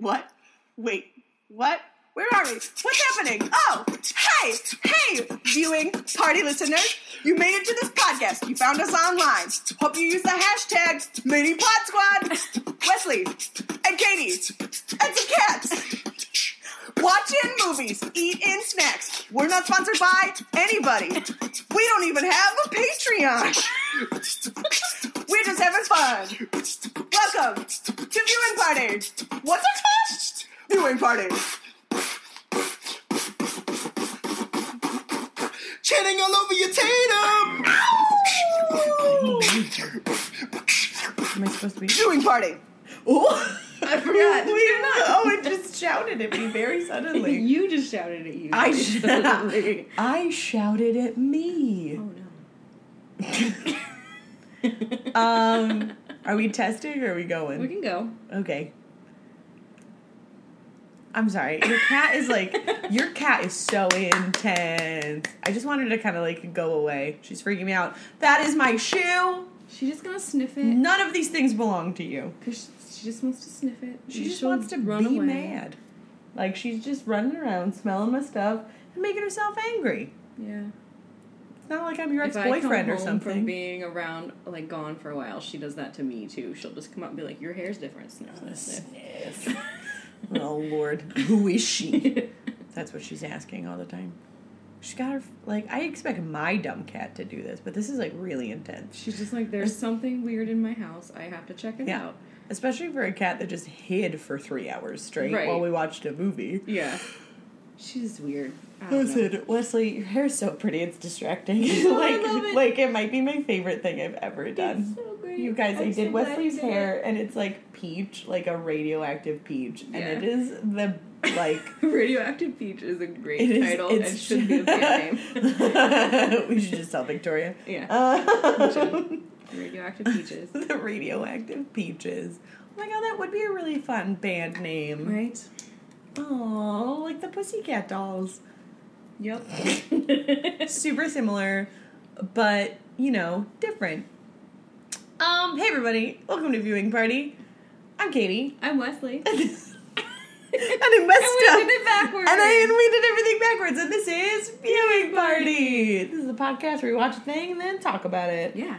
What? Wait, what? Where are we? What's happening? Oh, hey, hey, viewing party listeners. You made it to this podcast. You found us online. Hope you use the hashtag MiniPodSquad. Wesley and Katie and some cats. Watch in movies, eat in snacks. We're not sponsored by anybody. We don't even have a Patreon. We're just having fun. Welcome to Viewing Party. What's it called? Viewing Party. Chanting all over your Tatum. Am I supposed to be? Viewing Party. Oh, I forgot. Wait, oh, it just shouted at me very suddenly. you just shouted at you. I Suddenly. I shouted at me. Oh no. Um, are we testing or are we going? we can go. Okay. I'm sorry. Your cat is like your cat is so intense. I just wanted to kind of like go away. She's freaking me out. That is my shoe. She's just gonna sniff it None of these things belong to you. because she just wants to sniff it. She and just wants to run be away. mad. Like she's just running around smelling my stuff and making herself angry. Yeah. It's not like I'm your come ex-boyfriend or something. from being around, like gone for a while, she does that to me too. She'll just come up and be like, "Your hair's different." Sniff, sniff, sniff. Oh Lord, who is she? That's what she's asking all the time. She's got her like. I expect my dumb cat to do this, but this is like really intense, She's just like, "There's something weird in my house. I have to check it Yeah. out." especially for a cat that just hid for three hours straight Right. while we watched a movie. Yeah. She's weird. I don't know. Listen, Wesley, your hair's so pretty. It's distracting. I like, it. like it might be my favorite thing I've ever done. It's so great. You guys, i I'm did so Wesley's hair, and it's like peach, like a radioactive peach, and it is the like. Radioactive Peach is a great It title and should be a band name. we should just tell Victoria. Yeah. Um, Radioactive Peaches. the radioactive peaches. Oh my god, that would be a really fun band name. Right? Oh, like the Pussycat Dolls. Yep. Super similar, but you know, different. Um, hey everybody, welcome to Viewing Party. I'm Katie. I'm Wesley. and I messed And we did it backwards. And I and we did everything backwards, and this is Viewing Party. This is a podcast where we watch a thing and then talk about it. Yeah.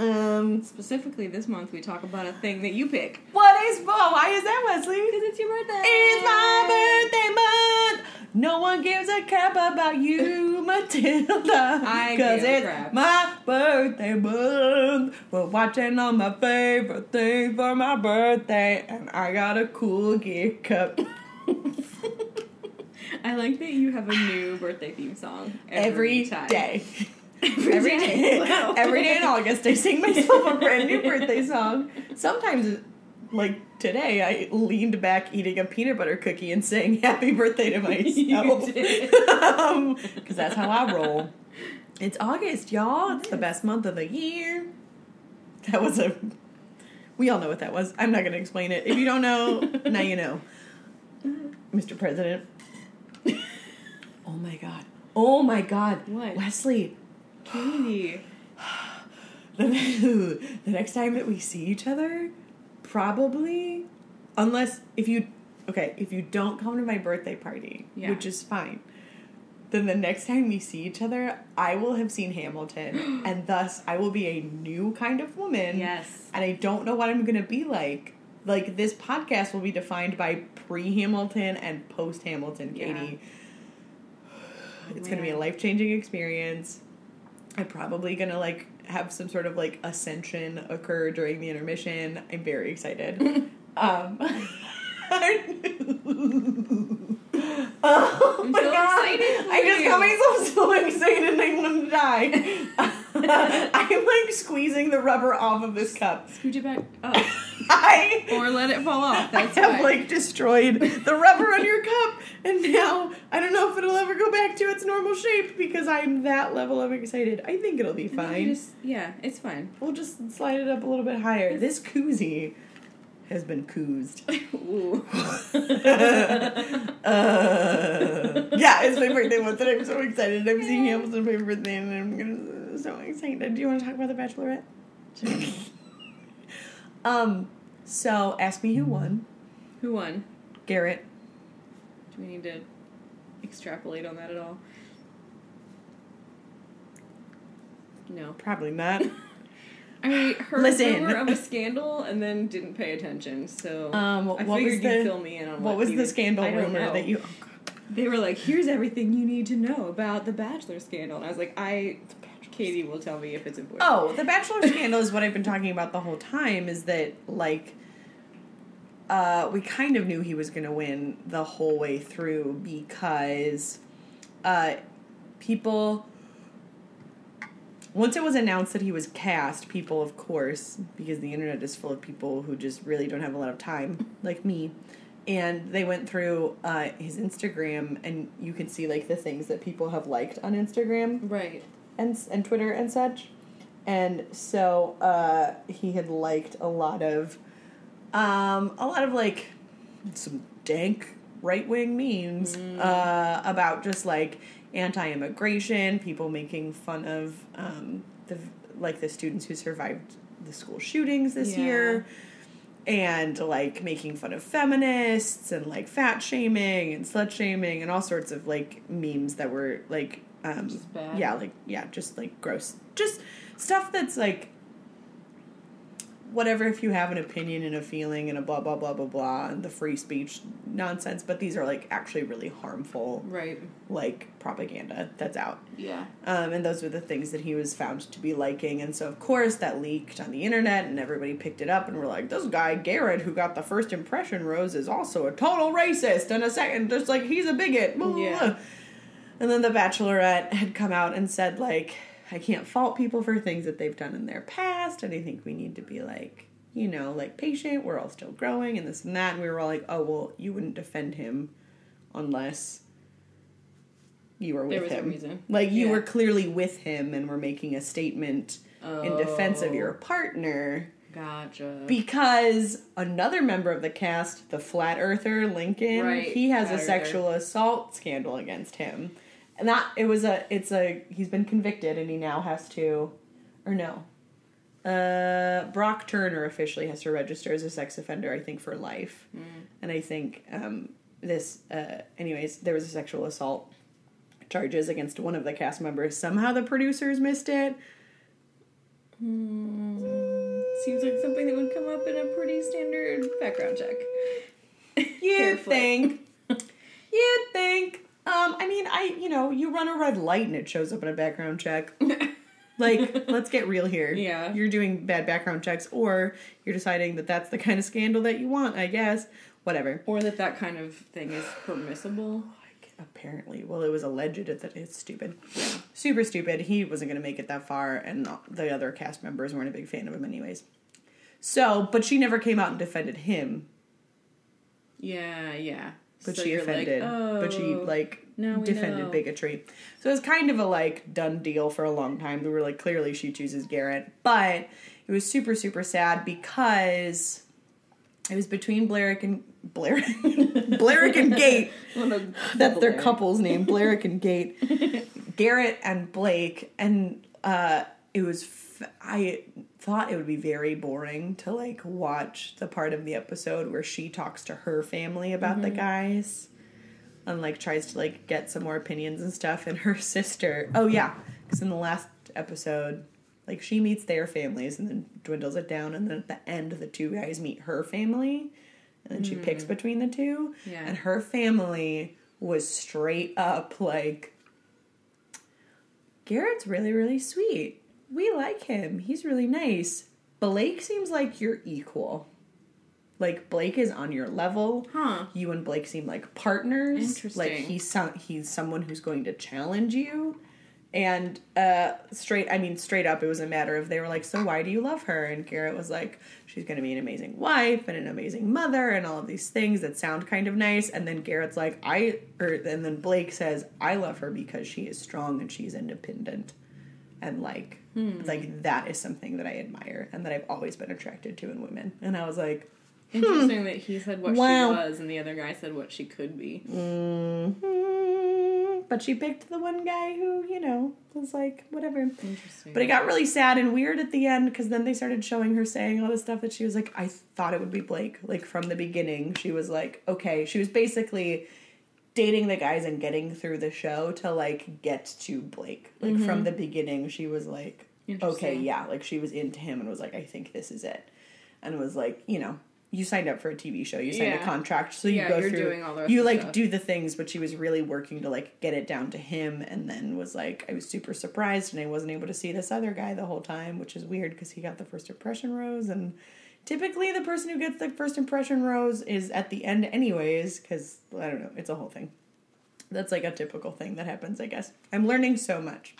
Um, Specifically, this month we talk about a thing that you pick. what is oh, why is that, Wesley? Because it's your birthday. It's my birthday month. No one gives a crap about you, Matilda. I Cause give a it's crap. my birthday month. We're watching all my favorite things for my birthday, and I got a cool gift cup. I like that you have a new birthday theme song Every every, time. day. Every, Every day. Wow. Every day in August, I sing myself a brand new birthday song. Sometimes, like today, I leaned back eating a peanut butter cookie and saying "Happy Birthday" to myself. Because um, that's how I roll. It's August, y'all. It's the best month of the year. That was a. We all know what that was. I'm not going to explain it. If you don't know, now you know. Mr. President. Oh my God. Oh my God. What? Wesley. Katie. The next time that we see each other, probably, unless if you, okay, if you don't come to my birthday party, Yeah. which is fine, then the next time we see each other, I will have seen Hamilton, and thus I will be a new kind of woman. Yes. And I don't know what I'm gonna be like. Like this podcast will be defined by pre-Hamilton and post-Hamilton, Yeah. Katie. It's gonna be a life changing experience. I'm probably gonna like have some sort of like ascension occur during the intermission. I'm very excited. um, oh I'm my so God. excited I just got myself so excited I want to die. I'm like squeezing the rubber off of this cup. Scooch it back up. I or let it fall off. I That's have fine. like destroyed the rubber on your cup, and now I don't know if it'll ever go back to its normal shape because I'm that level of excited. I think it'll be And then you fine. Just, yeah, it's fine. We'll just slide it up a little bit higher. This koozie has been koozed. Ooh. Uh, yeah, it's my birthday month, and I'm so excited. I'm seeing Hamilton for my birthday, and I'm gonna so excited. Do you want to talk about the Bachelorette? um, so ask me who won. Who won? Garrett. Do we need to extrapolate on that at all? No. Probably not. I heard Listen. rumor of a scandal and then didn't pay attention, so Um, I what figured was you'd the fill me in on what what, was he the scandal rumor know. that you? They were like, "Here's everything you need to know about the Bachelor scandal," and I was like, "I." Katie will tell me if it's important. Oh, the Bachelor scandal is what I've been talking about the whole time. Is that like, uh, we kind of knew he was going to win the whole way through because, uh, people. Once it was announced that he was cast, people, of course, because the internet is full of people who just really don't have a lot of time, like me, and they went through uh, his Instagram, and you can see like the things that people have liked on Instagram right. And and Twitter and such. And so uh, he had liked a lot of, um, a lot of like some dank right wing memes uh, about just like anti-immigration, people making fun of um, the like the students who survived the school shootings this Yeah. year. And like making fun of feminists and like fat shaming and slut shaming and all sorts of like memes that were like um yeah like yeah just like gross just stuff that's like whatever if you have an opinion and a feeling and a blah blah blah blah blah and the free speech nonsense but these are like actually really harmful Right. like propaganda that's out Yeah. um, and those were the things that he was found to be liking. And so, of course, that leaked on the internet, and everybody picked it up and were like, this guy, Garrett, who got the first impression rose, is also a total racist and a second, just like he's a bigot. Yeah. And then The Bachelorette had come out and said, like, I can't fault people for things that they've done in their past, and I think we need to be like, you know, like patient. We're all still growing, and this and that. And we were all like, oh, well, you wouldn't defend him unless you were with There was a him. reason. Like you Yeah. were clearly with him and were making a statement in defense of Oh. your partner Gotcha. because another member of the cast, the flat earther Lincoln, Right, he has flat a earther. sexual assault scandal against him. And that it was a it's a he's been convicted and he now has to or no. Uh Brock Turner officially has to register as a sex offender I think for life. Mm. And I think um this uh anyways there was a sexual assault charges against one of the cast members. Somehow the producers missed it. Seems like something that would come up in a pretty standard background check. You think? You think? Um, I mean, I you know, you run a red light and it shows up in a background check. like, let's get real here. Yeah. you're doing bad background checks, or you're deciding that that's the kind of scandal that you want. I guess. Whatever. Or that that kind of thing is permissible. Like, apparently, well, it was alleged that it's stupid. Super stupid. He wasn't going to make it that far, and the other cast members weren't a big fan of him, anyways. So, but she never came out and defended him. Yeah, yeah. But So she offended. Like, but she oh, like defended know. bigotry. So it was kind of a like done deal for a long time. We were like, clearly she chooses Garrett, but it was super super sad because it was between Blarick and Blair, Blarick and Gate. Well, no, That's their couple's name, Blarick and Gate. Garrett and Blake, and uh, it was. F- I thought it would be very boring to like watch the part of the episode where she talks to her family about the mm-hmm. guys, and like tries to like get some more opinions and stuff. And her sister, oh yeah, because in the last episode. Like she meets their families and then dwindles it down, and then at the end, the two guys meet her family, and then she picks mm. between the two. Yeah. And her family was straight up like, Garrett's really, really sweet. We like him. He's really nice. Blake seems like you're equal. Like Blake is on your level. Huh. You and Blake seem like partners. Interesting. Like he's some, he's someone who's going to challenge you. And uh straight I mean straight up it was a matter of they were like, "So why do you love her?" And Garrett was like, "She's going to be an amazing wife and an amazing mother and all of these things that sound kind of nice." And then Garrett's like, "I or and then Blake says, "I love her because she is strong and she's independent." And like like hmm. that is something that I admire and that I've always been attracted to in women. And I was like, hmm. Interesting that he said what Wow. she was and the other guy said what she could be. Mhm. but she picked the one guy who, you know, was like, whatever. Interesting. But it got really sad and weird at the end because then they started showing her saying all this stuff that she was like, I thought it would be Blake. Like from the beginning, she was like, okay. She was basically dating the guys and getting through the show to like get to Blake. Like from mm-hmm. the beginning, she was like, okay, yeah. Like she was into him and was like, I think this is it. And was like, you know, you signed up for a TV show, you signed a contract, so you Yeah, go you're through, doing all the rest you of like stuff. do the things, but she was really working to like get it down to him, and then was like, I was super surprised, and I wasn't able to see this other guy the whole time, which is weird because he got the first impression rose, and typically the person who gets the first impression rose is at the end anyways, because I don't know, it's a whole thing. That's like a typical thing that happens, I guess. I'm learning so much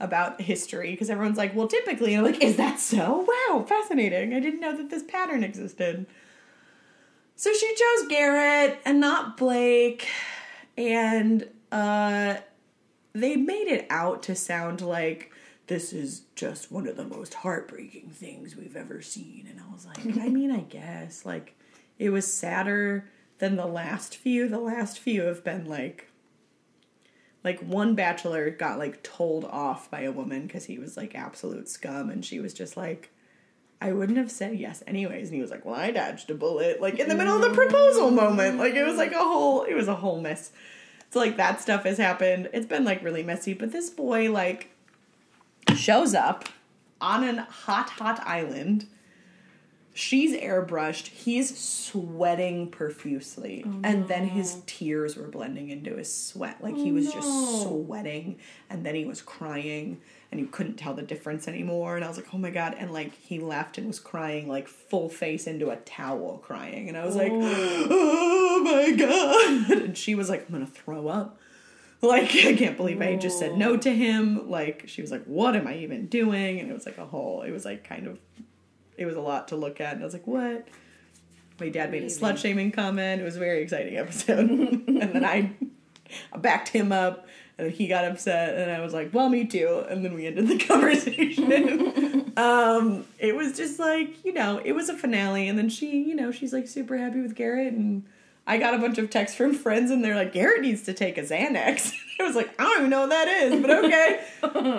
about history because everyone's like, well, typically, and I'm like, is that so? Wow, fascinating. I didn't know that this pattern existed. So she chose Garrett and not Blake, and uh, they made it out to sound like this is just one of the most heartbreaking things we've ever seen. And I was like, I mean, I guess. Like, it was sadder than the last few. The last few have been like, like one bachelor got like told off by a woman because he was like absolute scum, and she was just like, I wouldn't have said yes anyways. And he was like, Well, I dodged a bullet, like in the middle of the proposal moment. Like it was like a whole it was a whole mess. So like that stuff has happened. It's been like really messy. But this boy like shows up on an hot, hot island. She's airbrushed. He's sweating profusely. Oh, and then his tears were blending into his sweat. Like oh, he was just sweating. And then he was crying. And you couldn't tell the difference anymore. And I was like, oh my God. And like he left and was crying, like full face into a towel, crying. And I was like, oh, oh my God. And she was like, I'm going to throw up. Like, I can't believe I just said no to him. Like, she was like, What am I even doing? And it was like a whole, it was like kind of, it was a lot to look at. And I was like, What? My dad made a slut shaming comment. It was a very exciting episode. and then I, I backed him up, and he got upset, and I was like, Well, me too. And then we ended the conversation. um, it was just like, you know, it was a finale. And then she, you know, she's like super happy with Garrett. And I got a bunch of texts from friends, and they're like, Garrett needs to take a Xanax. I was like, I don't even know what that is, but okay.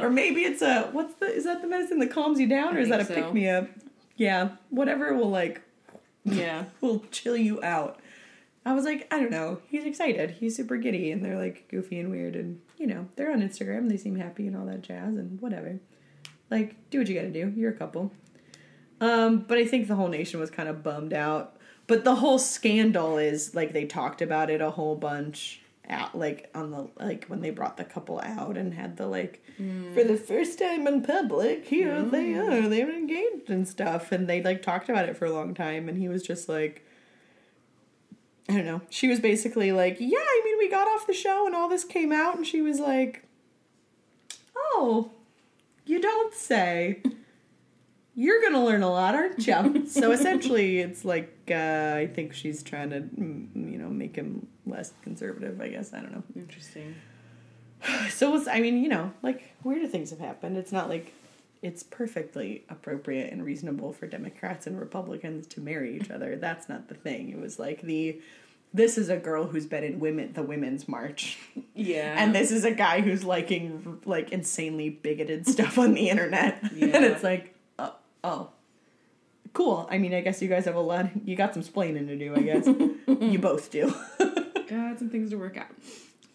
or maybe it's a what's the is that the medicine that calms you down, or is that a so. pick me up? Yeah, whatever will like yeah. will chill you out. I was like, I don't know. He's excited. He's super giddy, and they're like goofy and weird, and you know they're on Instagram. They seem happy and all that jazz, and whatever. Like, do what you got to do. You're a couple. Um, but I think the whole nation was kind of bummed out. But the whole scandal is like they talked about it a whole bunch out like on the like when they brought the couple out and had the like mm. for the first time in public here mm. they are they were engaged and stuff. And they like talked about it for a long time. And he was just like I don't know. She was basically like, "Yeah, I mean, we got off the show and all this came out," and she was like, "Oh, you don't say. You're gonna learn a lot, aren't you?" so essentially, it's like uh, I think she's trying to, you know, make him less conservative. I guess I don't know. Interesting. So was, I mean, you know, like weirder things have happened. It's not like it's perfectly appropriate and reasonable for Democrats and Republicans to marry each other. That's not the thing. It was like the this is a girl who's been in women the women's march. Yeah. And this is a guy who's liking like insanely bigoted stuff on the internet. and it's like, oh. Cool. I mean, I guess you guys have a lot. You got some splaining to do, I guess. you both do. got some things to work out.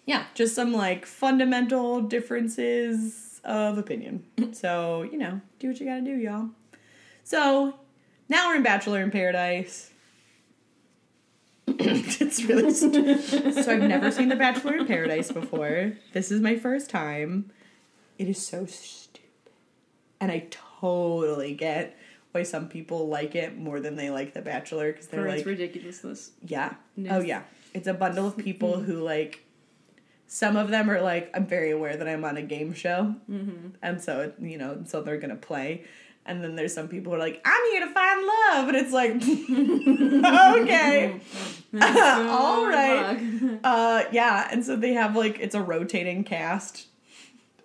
Yeah, just some like fundamental differences of opinion. So, you know, do what you gotta do, y'all. So, now we're in Bachelor in Paradise. it's really st- so I've never seen The Bachelor in Paradise before. This is my first time. It is so stupid, and I totally get why some people like it more than they like The Bachelor because they're For like, its ridiculousness. yeah. Yes. Oh yeah. It's a bundle of people who like some of them are like I'm very aware that I'm on a game show. Mm-hmm. And so you know, so they're going to play. And then there's some people who are like I'm here to find love and it's like okay. All right. Uh yeah, and so they have like it's a rotating cast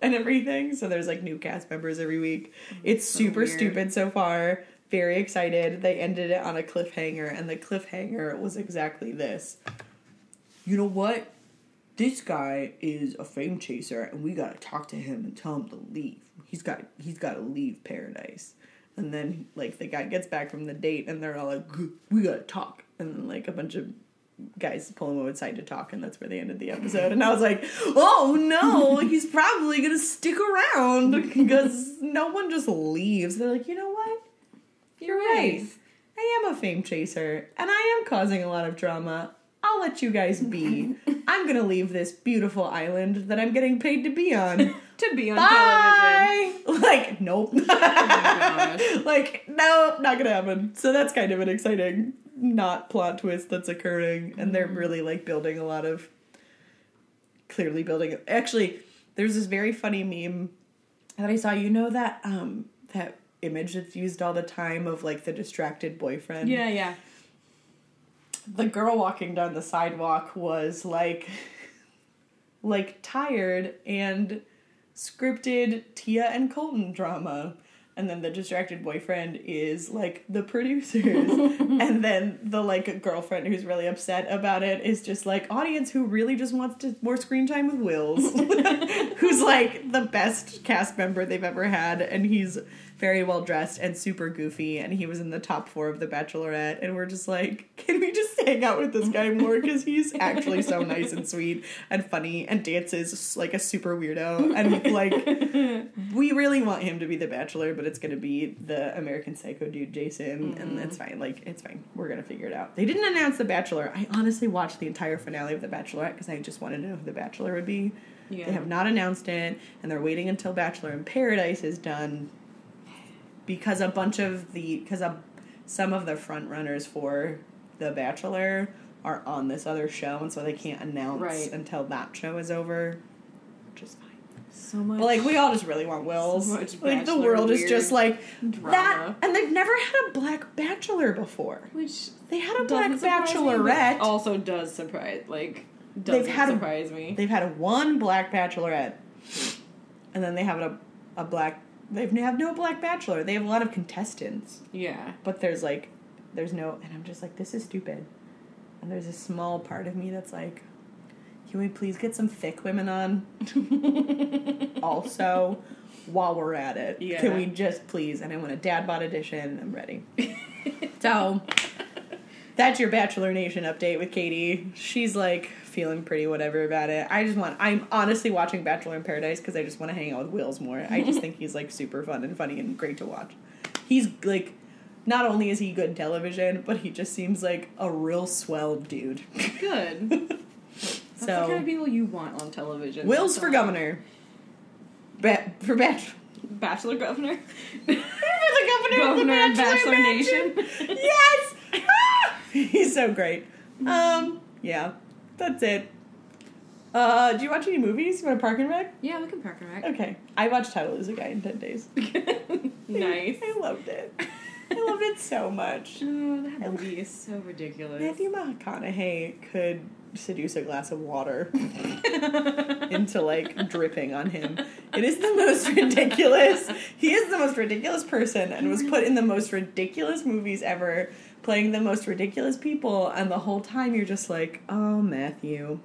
and everything. So there's like new cast members every week. Mm-hmm. It's super weird. stupid so far. Very excited. They ended it on a cliffhanger, and the cliffhanger was exactly this. You know what? this guy is a fame chaser and we gotta talk to him and tell him to leave. He's got he's gotta leave paradise. And then like the guy gets back from the date and they're all like, we gotta talk. And then like a bunch of guys pull him outside to talk and that's where they ended the episode. And I was like, oh no, he's probably gonna stick around because no one just leaves. They're like, you know what? You're right. I am a fame chaser and I am causing a lot of drama. I'll let you guys be. I'm gonna leave this beautiful island that I'm getting paid to be on. To be on television. Like, nope. Oh like, no, not gonna happen. So that's kind of an exciting not plot twist that's occurring, and they're really like building a lot of clearly building. Actually, there's this very funny meme that I saw. You know that um that image that's used all the time of like the distracted boyfriend. Yeah, yeah. the girl walking down the sidewalk was like like tired and scripted Tia and Colton drama. And then the distracted boyfriend is like the producers. and then the like girlfriend who's really upset about it is just like audience who really just wants to more screen time with Wills. who's like the best cast member they've ever had and he's very well dressed and super goofy and he was in the top 4 of the bachelorette and we're just like can we just hang out with this guy more cuz he's actually so nice and sweet and funny and dances like a super weirdo and like we really want him to be the bachelor but it's going to be the American Psycho dude Jason and mm-hmm. it's fine like it's fine we're going to figure it out. They didn't announce the bachelor. I honestly watched the entire finale of the bachelorette cuz I just wanted to know who the bachelor would be. Yeah. They have not announced it, and they're waiting until Bachelor in Paradise is done because a bunch of the because some of the front runners for the Bachelor are on this other show, and so they can't announce Right. until that show is over, which is fine. So much. But like we all just really want Wills. So much like the world is just like that, and they've never had a black Bachelor before. which They had a black doesn't me, Bachelorette. also does surprise like doesn't had a- surprise me. They've had one black bachelorette, and then they have a a black. They have no black bachelor. They have a lot of contestants, yeah. but there's like, there's no. And I'm just like, this is stupid. And there's a small part of me that's like, can we please get some thick women on? also, while we're at it, Yeah. can we just please? And I want a dad bod edition. I'm ready. so. That's your Bachelor Nation update with Katie. She's like feeling pretty whatever about it. I just want, I'm honestly watching Bachelor in Paradise because I just want to hang out with Wills more. I just think he's like super fun and funny and great to watch. He's like, not only is he good in television, but he just seems like a real swell dude. Good. That's the so, kind of people you want on television. Wills for governor. Ba- for Bachelor. Bachelor governor. for the governor, of the Bachelor Bachelor Mansion. Nation. yes! He's so great. Um, yeah, that's it. Uh, do you watch any movies? You want to park and rec? yeah, we can park and rec. Okay. I watched How to Lose a Guy in 10 Days. nice. I loved it. I loved it so much. Oh, that movie is so ridiculous. Matthew McConaughey could seduce a glass of water into like dripping on him. It is the most ridiculous. He is the most ridiculous person and was put in the most ridiculous movies ever, playing the most ridiculous people. And the whole time you're just like, oh, Matthew,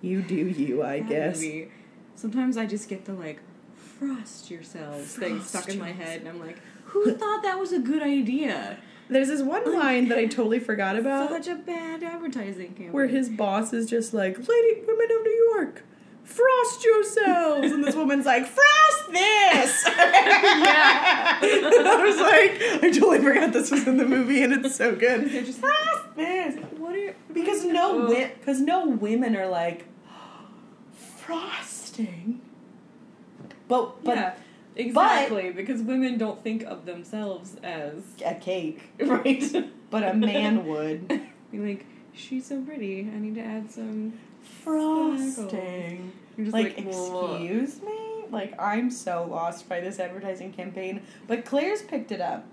you do you, I That guess. movie. Sometimes I just get the like frost yourselves thing Frost stuck in my head, and I'm like, who thought that was a good idea? There's this one line that I totally forgot about. Such a bad advertising campaign. where his boss is just like, "Lady, women of New York, frost yourselves," and this woman's like, "Frost this." yeah. I was like, I totally forgot this was in the movie, and it's so good. They're just- frost this What are because no Ugh. wi- because no women are like frosting, but but yeah, exactly. because women don't think of themselves as a cake, right. but a man would Be like, she's so pretty. I need to add some. Frosting. Like, like, excuse me? Like, I'm so lost by this advertising campaign. But Claire's picked it up.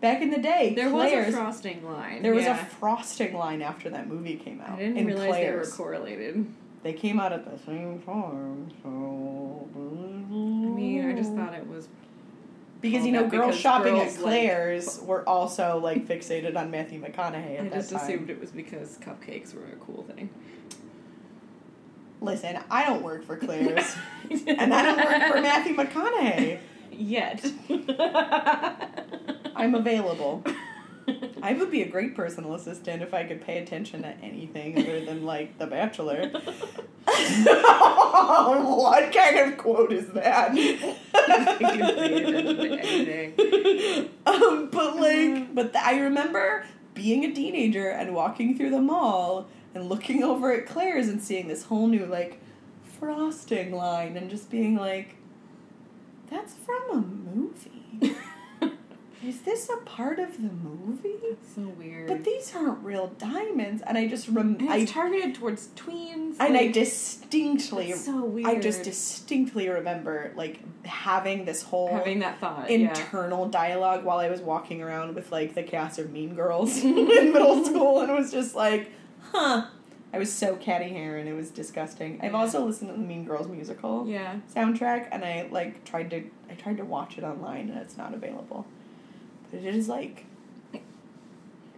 Back in the day, There was a frosting line. there was yeah. a frosting line after that movie came out. I didn't realize Claire's. they were correlated. They came out at the same time, so. I mean, I just thought it was Because you know, girls because shopping girls, at like- Claire's were also like fixated on Matthew McConaughey at I just time. assumed it was because cupcakes were a cool thing. Listen, I don't work for Claire's, and I don't work for Matthew McConaughey. Yet. I'm available. I would be a great personal assistant if I could pay attention to anything other than like The Bachelor. what kind of quote is that? um, but like, but th- I remember being a teenager and walking through the mall and looking over at Claire's and seeing this whole new like frosting line and just being like, "That's from a movie." Is this a part of the movie? so weird. But these aren't real diamonds, and I just rem- and I it's targeted towards tweens. and I distinctly, it's so weird. I just distinctly remember like having this whole having that thought. yeah. internal dialogue while I was walking around with like the cast of Mean Girls in middle school, and it was just like, huh. I was so catty hair, and it was disgusting. I've also listened to the Mean Girls musical Yeah. soundtrack, and I like tried to I tried to watch it online, and it's not available. But it is like it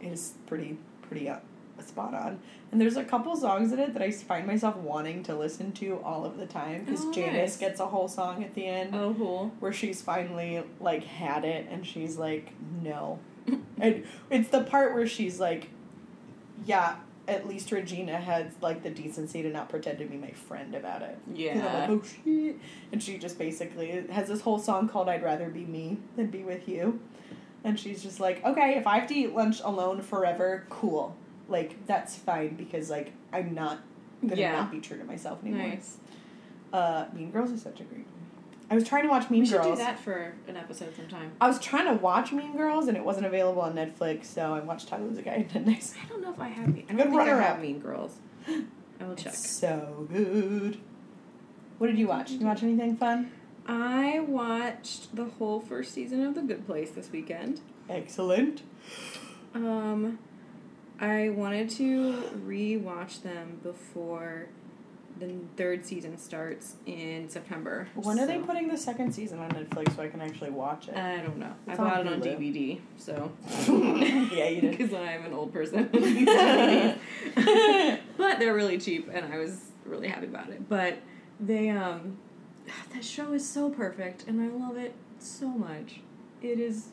is pretty pretty uh, spot on. And there's a couple songs in it that I find myself wanting to listen to all of the time because Oh, Janice nice. gets a whole song at the end Oh, cool. where she's finally like had it and she's like no and it's the part where she's like yeah at least regina had like the decency to not pretend to be my friend about it Yeah. like oh shit and she just basically has this whole song called i'd rather be me than be with you and she's just like okay if i have to eat lunch alone forever cool like that's fine because like i'm not gonna Yeah. not be true to myself anymore Nice. uh mean girls is such a great movie i was trying to watch mean We should girls do that for an episode sometime. I was trying to watch Mean Girls and it wasn't available on Netflix, so I watched to Lose a Guy Ten Days. I don't know if I have. Mean- I Good don't think I have Mean Girls. I will check. It's so good. What did you watch? Did You watch anything fun? I watched the whole first season of The Good Place this weekend. Excellent. Um, I wanted to re-watch them before the third season starts in September. When are they putting the second season on Netflix so I can actually watch it? I don't know. It's I bought it on DVD, so yeah, you did. because I'm an old person. with these DVDs. but they're really cheap, and I was really happy about it. But they, um, that show is so perfect, and I love it so much. It is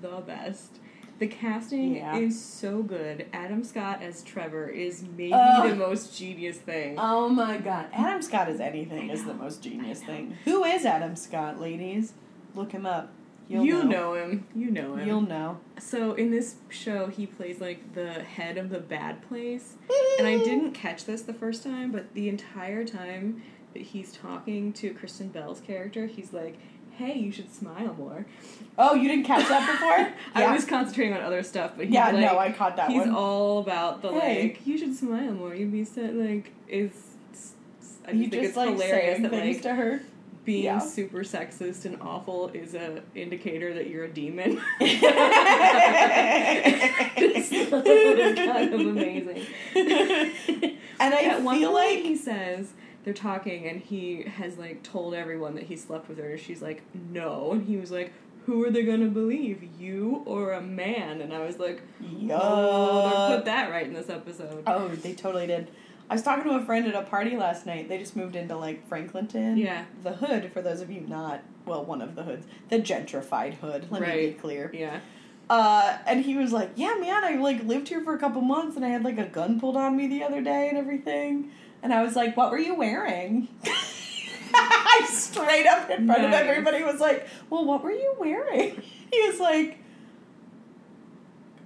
the best. The casting Yeah. is so good. Adam Scott as Trevor is maybe the most genius thing. Oh my god. Adam Scott as anything is the most genius thing. Who is Adam Scott, ladies? Look him up. You'll you know. know him. You know him. You'll know. So in this show, he plays like the head of the bad place, and I didn't catch this the first time, but the entire time he's talking to Kristen Bell's character, he's like, "Hey, you should smile more." Oh, you didn't catch that before? I was concentrating on other stuff, but he's yeah, like, no, I caught that he's one. all about the Hey. like, you should smile more. You'd be so like, it's. I you just think just it's like hilarious that like to her. being Yeah. super sexist and awful is a indicator that you're a demon. it's kind of amazing. And I At one feel like he says they're talking and he has like told everyone that he slept with her and she's like no and he was like who are they gonna believe you or a man and I was like oh they Yuck. put that right in this episode Oh, they totally did. I was talking to a friend at a party last night. They just moved into like Franklinton. Yeah. The hood, for those of you not, well, one of the hoods, the gentrified hood. Let me be clear. yeah Uh, and he was like, "Yeah, man, I like lived here for a couple months, and I had like a gun pulled on me the other day and everything." And I was like, "What were you wearing?" I straight up in front of everybody was like, "Well, what were you wearing?" He was like,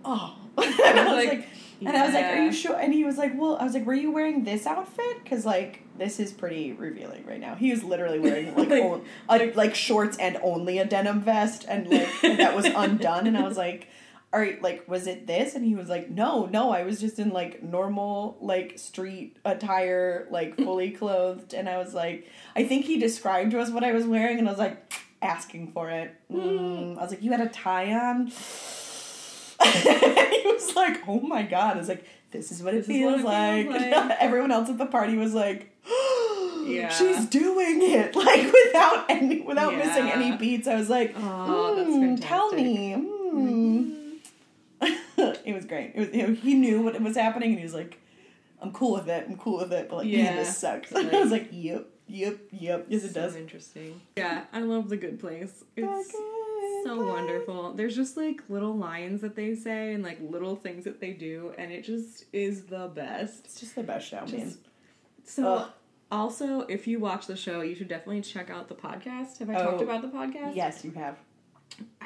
"Oh," and I was like, like, and I was like, "Are you sure?" And he was like, "Well," I was like, "Were you wearing this outfit? Because like this is pretty revealing right now." He was literally wearing like Like- a, like shorts and only a denim vest, and like and that was undone. And I was like, "All right, like was it this?" And he was like, "No, no, I was just in like normal like street attire, like fully clothed." And I was like, I think he described to us what I was wearing, and I was like, asking for it. Mm. I was like, "You had a tie on." he was like, "Oh my god!" I was like, "This is what it is what feels it like." feels like. Everyone else at the party was like, Yeah. she's doing it like without any without missing any beats. I was like, Oh, that's "Mm, Tell fantastic." me. mm." It was great. It was, you know, he knew what was happening, and he was like, "I'm cool with it. I'm cool with it." But like, yeah, this sucks. Like- I was like, "Yep, yep, yep. Yes, it so does." interesting. Yeah, I love the good place. It's so bye. wonderful. There's just like little lines that they say and like little things that they do, and it just is the best. It's just the best show, man. Just- So, Ugh. also, if you watch the show, you should definitely check out the podcast. Have I Oh, talked about the podcast? Yes, you have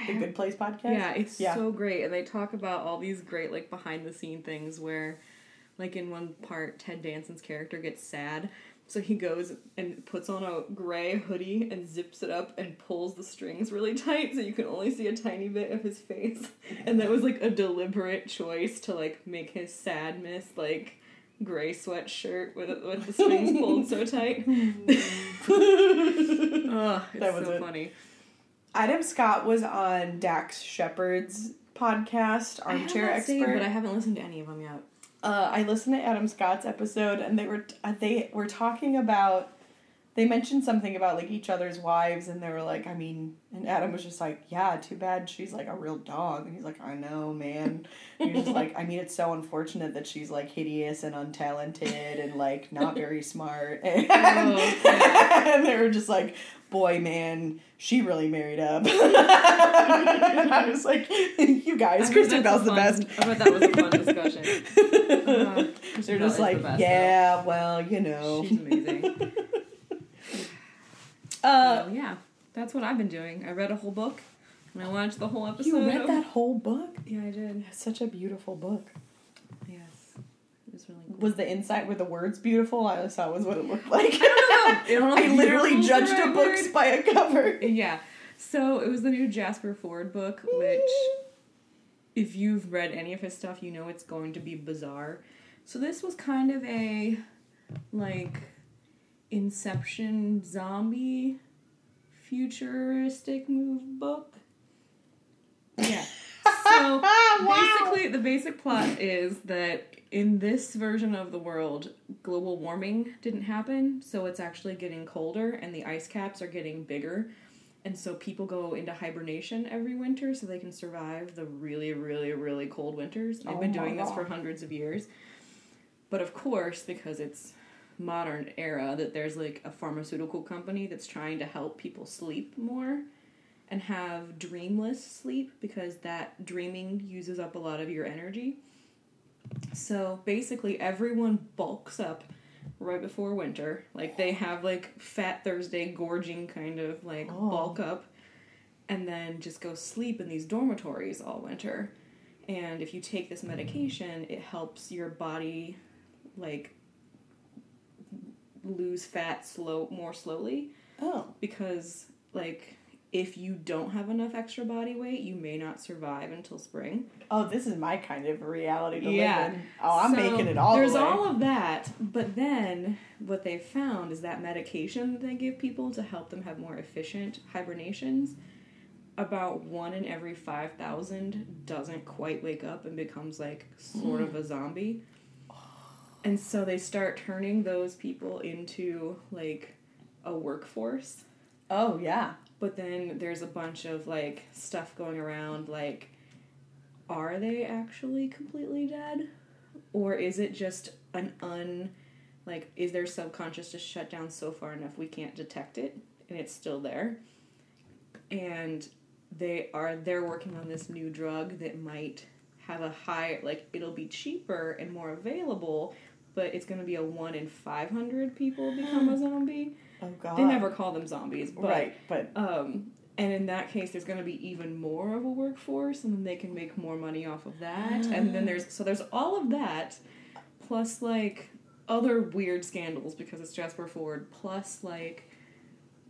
the Good Place podcast. Yeah, it's Yeah. so great. And they talk about all these great, like, behind the scene things where, like, in one part, Ted Danson's character gets sad. So he goes and puts on a gray hoodie and zips it up and pulls the strings really tight so you can only see a tiny bit of his face. And that was, like, a deliberate choice to, like, make his sadness, like, gray sweatshirt with, with the strings pulled so tight. Ugh, it's That was so it. funny. Adam Scott was on Dax Shepard's podcast, Armchair Expert. saved, but I haven't listened to any of them yet. uh, I listened to Adam Scott's episode, and they were uh, they were talking about. They mentioned something about like each other's wives, and they were like, I mean, and Adam was just like, yeah, too bad she's like a real dog, and he's like, I know, man. And he's just like, I mean, it's so unfortunate that she's like hideous and untalented and like not very smart, and, Oh, yeah. and they were just like, boy, man, she really married up. and I was like, you guys, Kristen Bell's the fun- best. I thought that was a fun discussion. Uh, They're just like, the best, yeah, well, you know. She's amazing. Uh, so yeah, that's what I've been doing. I read a whole book, and I watched the whole episode. you read that whole book? Yeah, I did. Such a beautiful book. Was really. Cool. Was the inside with the words beautiful? I saw was what it looked like. I don't know. I literally Beautiful's the judged right a book word. by a cover. Yeah, so it was the new Jasper Fforde book, which, if you've read any of his stuff, you know it's going to be bizarre. So this was kind of a like Inception zombie futuristic move book. Yeah. So basically, the basic plot is that in this version of the world, global warming didn't happen, so it's actually getting colder and the ice caps are getting bigger. And so people go into hibernation every winter so they can survive the really, really, really cold winters. They've Oh been doing this God. for hundreds of years. But of course, because it's modern era, that there's like a pharmaceutical company that's trying to help people sleep more and have dreamless sleep because that dreaming uses up a lot of your energy. So basically, everyone bulks up right before winter. Like they have like Fat Thursday gorging kind of like Oh. bulk up, and then just go sleep in these dormitories all winter. And if you take this medication, it helps your body like lose fat slow more slowly Oh. because like if you don't have enough extra body weight, you may not survive until spring. Oh, this is my kind of reality to Yeah. live in. Oh, I'm So, making it all There's the way. all of that, but then what they found is that medication that they give people to help them have more efficient hibernations. About one in every five thousand doesn't quite wake up and becomes like sort of a mm. zombie. And so they start turning those people into like a workforce. Oh, yeah. But then there's a bunch of like stuff going around like are they actually completely dead? Or is it just an un like is their subconscious just shut down so far enough we can't detect it and it's still there? And they are they're working on this new drug that might have a high like it'll be cheaper and more available, but it's going to be a 1 in 500 people become a zombie. Oh, God. They never call them zombies, but right, but um, and in that case, there's going to be even more of a workforce, and then they can make more money off of that. And then there's so there's all of that, plus like other weird scandals because it's Jasper Fforde, plus like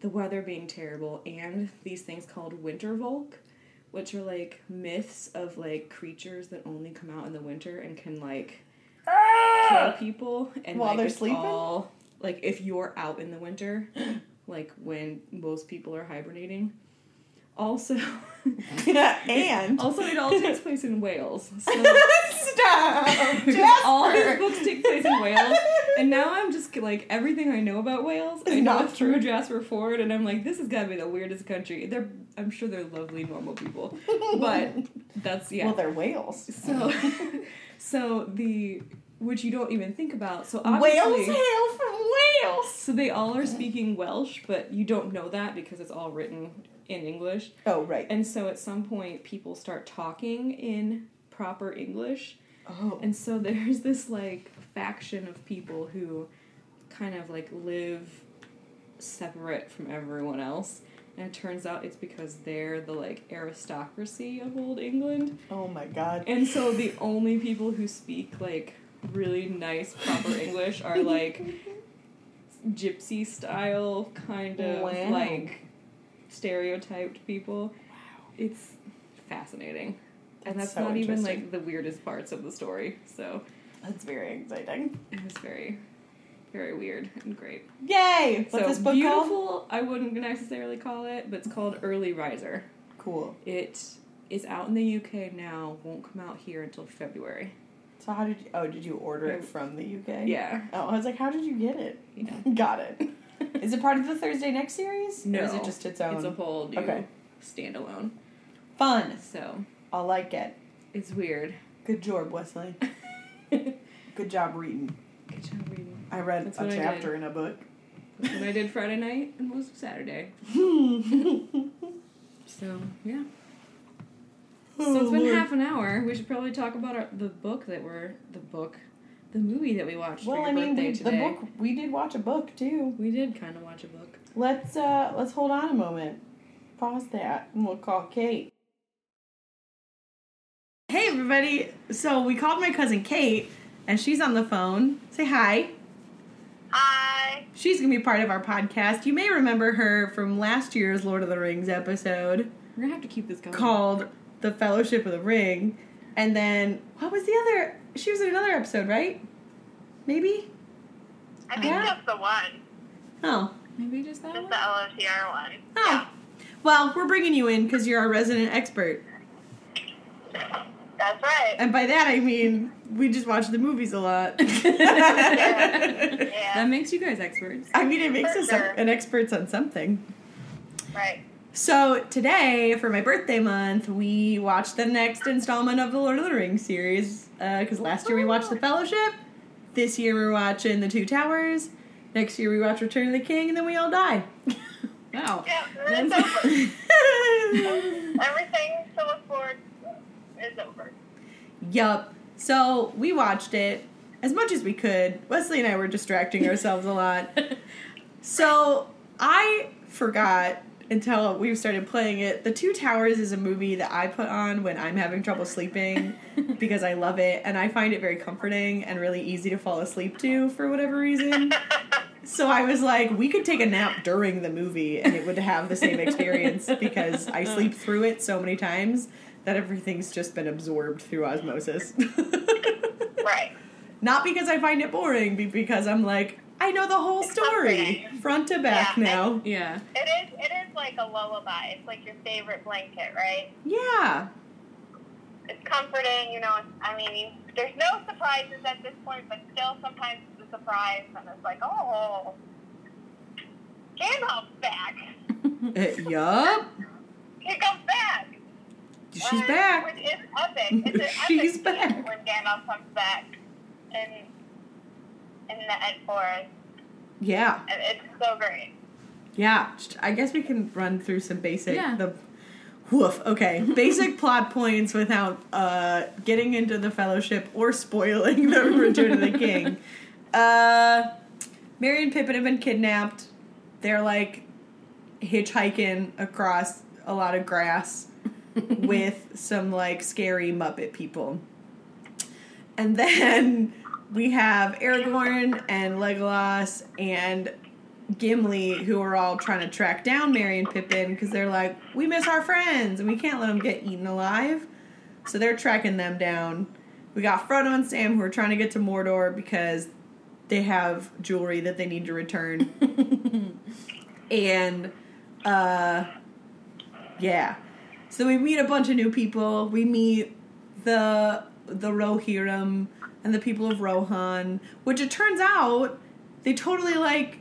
the weather being terrible, and these things called winter volk, which are like myths of like creatures that only come out in the winter and can like kill people and While like, they're sleeping? all like if you're out in the winter like when most people are hibernating Also, and also it all takes place in Wales. So stop. because all his books take place in Wales, and now I'm just like everything I know about Wales. I Is know not through. Jasper Fforde, and I'm like, this has got to be the weirdest country. They're, I'm sure they're lovely, normal people, but that's yeah. Well, they're Wales, so, so the which you don't even think about. So obviously, hail from Wales. so they all are speaking Welsh, but you don't know that because it's all written in English. Oh right. And so at some point, people start talking in proper English. Oh. And so there's this like faction of people who kind of like live separate from everyone else. And it turns out it's because they're the like aristocracy of old England. Oh my god. And so the only people who speak like really nice proper English are like gypsy style kind of Wow. like stereotyped people. Wow. It's fascinating. and That's that's so not even like the weirdest parts of the story. So That's very exciting. it was very very weird and great. Yay! What's so this book beautiful, called? I wouldn't necessarily call it, but it's called Early Riser. Cool. It is out in the UK now, won't come out here until February. So how did you? Oh, did you order it mm. from the UK? Yeah. Oh, I was like, how did you get it? Yeah. Got it. Is it part of the Thursday Next series? No. Or is it just its own? It's a whole new Okay. standalone. Fun. So I like it. it's weird. Good job, Wesley. Good Good job reading. Good job reading. I read That's a chapter in a book. That's what I did Friday night and was Saturday. So yeah. So it's been half an hour. We should probably talk about our, the book that we're the book, the movie that we watched well, for I mean, birthday we, the book we did watch a book too. We did kind of watch a book. Let's uh let's hold on a moment. Pause that and we'll call Kate. Hey everybody. So we called my cousin Kate and she's on the phone. Say hi. Hi. She's going to be part of our podcast. You may remember her from last year's Lord of the Rings episode We're gonna have to keep this going. called The Fellowship of the Ring. And then what was the other she was in another episode, right? Maybe? I think Yeah. that's the one. Oh. Maybe just that Just one. the LOTR one. Oh. Well, we're bringing you in because you're our resident expert. That's right. And by that I mean we just watch the movies a lot. Yeah. That makes you guys experts. I mean, it makes For us sure. an experts on something. Right. So today, for my birthday month, we watched the next installment of the Lord of the Rings series. Uh, because last year we watched The oh. Fellowship. This year we're watching The Two Towers. Next year we watch Return of the King, and then we all die. Wow. Yeah, over. Everything to look forward to is over. yup. So we watched it as much as we could. Wesley and I were distracting ourselves a lot. So I forgot until we started playing it. The Two Towers is a movie that I put on when I'm having trouble sleeping because I love it and I find it very comforting and really easy to fall asleep to for whatever reason. So I was like, we could take a nap during the movie and it would have the same experience because I sleep through it so many times that everything's just been absorbed through osmosis. Right. Not because I find it boring, but because I'm like, I know the whole It's story comforting. front to back Yeah, now. Yeah. It is. It is like a lullaby. It's like your favorite blanket, right? Yeah. It's comforting. You know. I mean, you, there's no surprises at this point, but still, sometimes it's a surprise, and it's like, oh, Gandalf's back. Yup. He comes back. She's Uh, back. Which is epic. It's an She's scene back. when Gandalf comes back in in the Ed Forest. Yeah. It's so great. Yeah. I guess we can run through some basic Yeah. the woof. Okay. Basic plot points without uh getting into the fellowship or spoiling the return of the king. Uh Merry and Pippin have been kidnapped. They're like hitchhiking across a lot of grass with some like scary Muppet people. And then we have Aragorn and Legolas and Gimli who are all trying to track down Merry and Pippin because they're like, we miss our friends and we can't let them get eaten alive. So they're tracking them down. We got Frodo and Sam who are trying to get to Mordor because they have jewelry that they need to return. and uh Yeah. So we meet a bunch of new people. We meet the the Rohirrim and the people of Rohan, which it turns out they totally like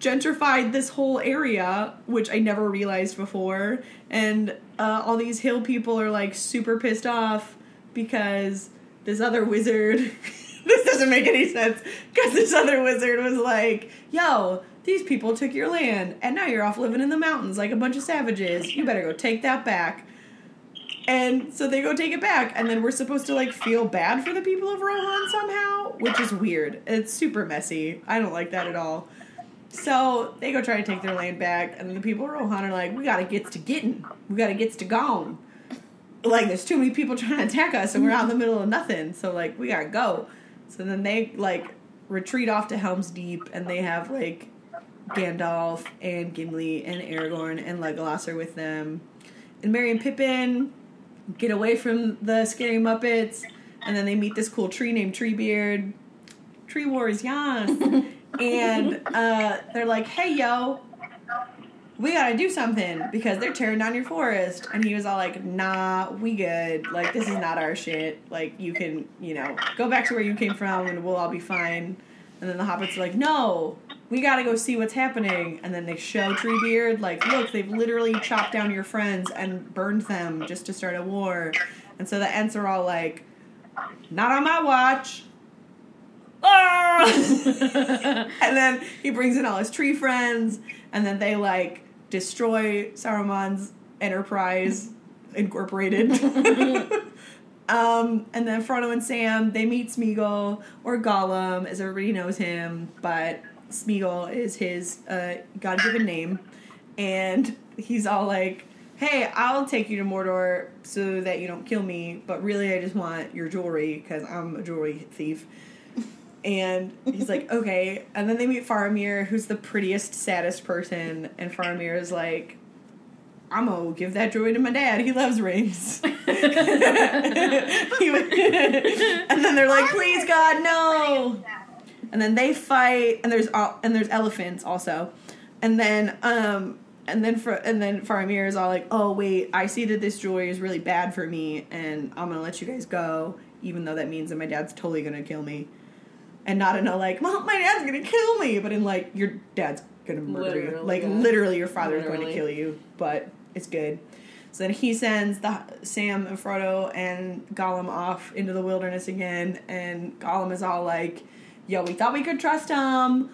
gentrified this whole area, which I never realized before. And uh, all these hill people are like super pissed off because this other wizard. this doesn't make any sense because this other wizard was like, "Yo, these people took your land, and now you're off living in the mountains like a bunch of savages. You better go take that back." And so they go take it back, and then we're supposed to like feel bad for the people of Rohan somehow, which is weird. It's super messy. I don't like that at all. So they go try to take their land back, and the people of Rohan are like, "We gotta get to getting. We gotta get to gone. Like there's too many people trying to attack us, and we're out in the middle of nothing. So like we gotta go." So then they like retreat off to Helm's Deep, and they have like Gandalf and Gimli and Aragorn and Legolas are with them, and Merry and Pippin get away from the scary Muppets, and then they meet this cool tree named Treebeard. Tree Wars, yes. and uh, they're like, "Hey, yo, we gotta do something because they're tearing down your forest." And he was all like, "Nah, we good. Like, this is not our shit. Like, you can, you know, go back to where you came from, and we'll all be fine." And then the hobbits are like, "No, we gotta go see what's happening." And then they show Treebeard, like, "Look, they've literally chopped down your friends and burned them just to start a war." And so the Ents are all like, "Not on my watch." Ah! and then he brings in all his tree friends, and then they like destroy Saruman's enterprise incorporated. um, and then Frodo and Sam they meet Smeagol or Gollum, as everybody knows him, but Smeagol is his uh, God-given name, and he's all like. Hey, I'll take you to Mordor so that you don't kill me, but really I just want your jewelry because I'm a jewelry thief. And he's like, okay. And then they meet Faramir, who's the prettiest, saddest person. And Faramir is like, I'm gonna give that jewelry to my dad. He loves rings. And then they're like, please God, no. And then they fight, and there's al- and there's elephants also. And then um and then for and then Faramir is all like, oh wait, I see that this jewelry is really bad for me, and I'm gonna let you guys go, even though that means that my dad's totally gonna kill me. And not in a like, well, my dad's gonna kill me, but in like, your dad's gonna murder you. Like yeah. literally, your father's going to kill you, but it's good. So then he sends the Sam and Frodo and Gollum off into the wilderness again, and Gollum is all like, "Yo, we thought we could trust him,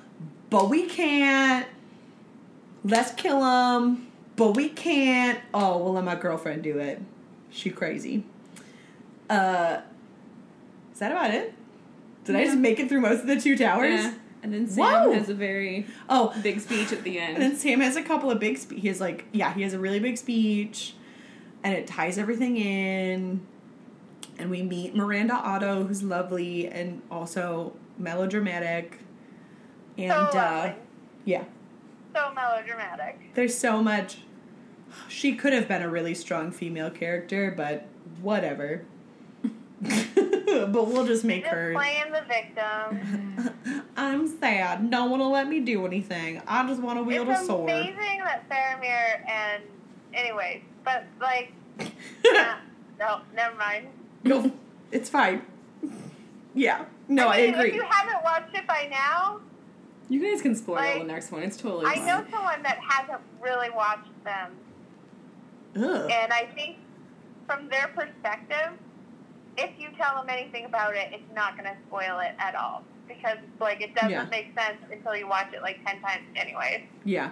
but we can't. Let's kill him, but we can't. Oh, we'll let my girlfriend do it. She crazy. Uh, is that about it? Did I just make it through most of the two towers? Yeah. And then Sam Whoa. has a very Oh, big speech at the end. and then Sam has a couple of big spe- he has like yeah, he has a really big speech and it ties everything in. And we meet Miranda Otto, who's lovely and also melodramatic. And So uh yeah, So melodramatic. there's so much she could have been a really strong female character, but whatever. but we'll just make Just her playing the victim. I'm sad. No one will let me do anything. I just want to wield it's a sword. amazing that Faramir and anyways, but like, nah, no, never mind. No, it's fine. Yeah. No, I, mean, If agree. you haven't watched it by now, You guys can spoil Like, the next one. It's totally I fine. know someone that hasn't really watched them, Ugh. and I think from their perspective, if you tell them anything about it, it's not going to spoil it at all because like it doesn't Yeah. make sense until you watch it like ten times, anyway. Yeah.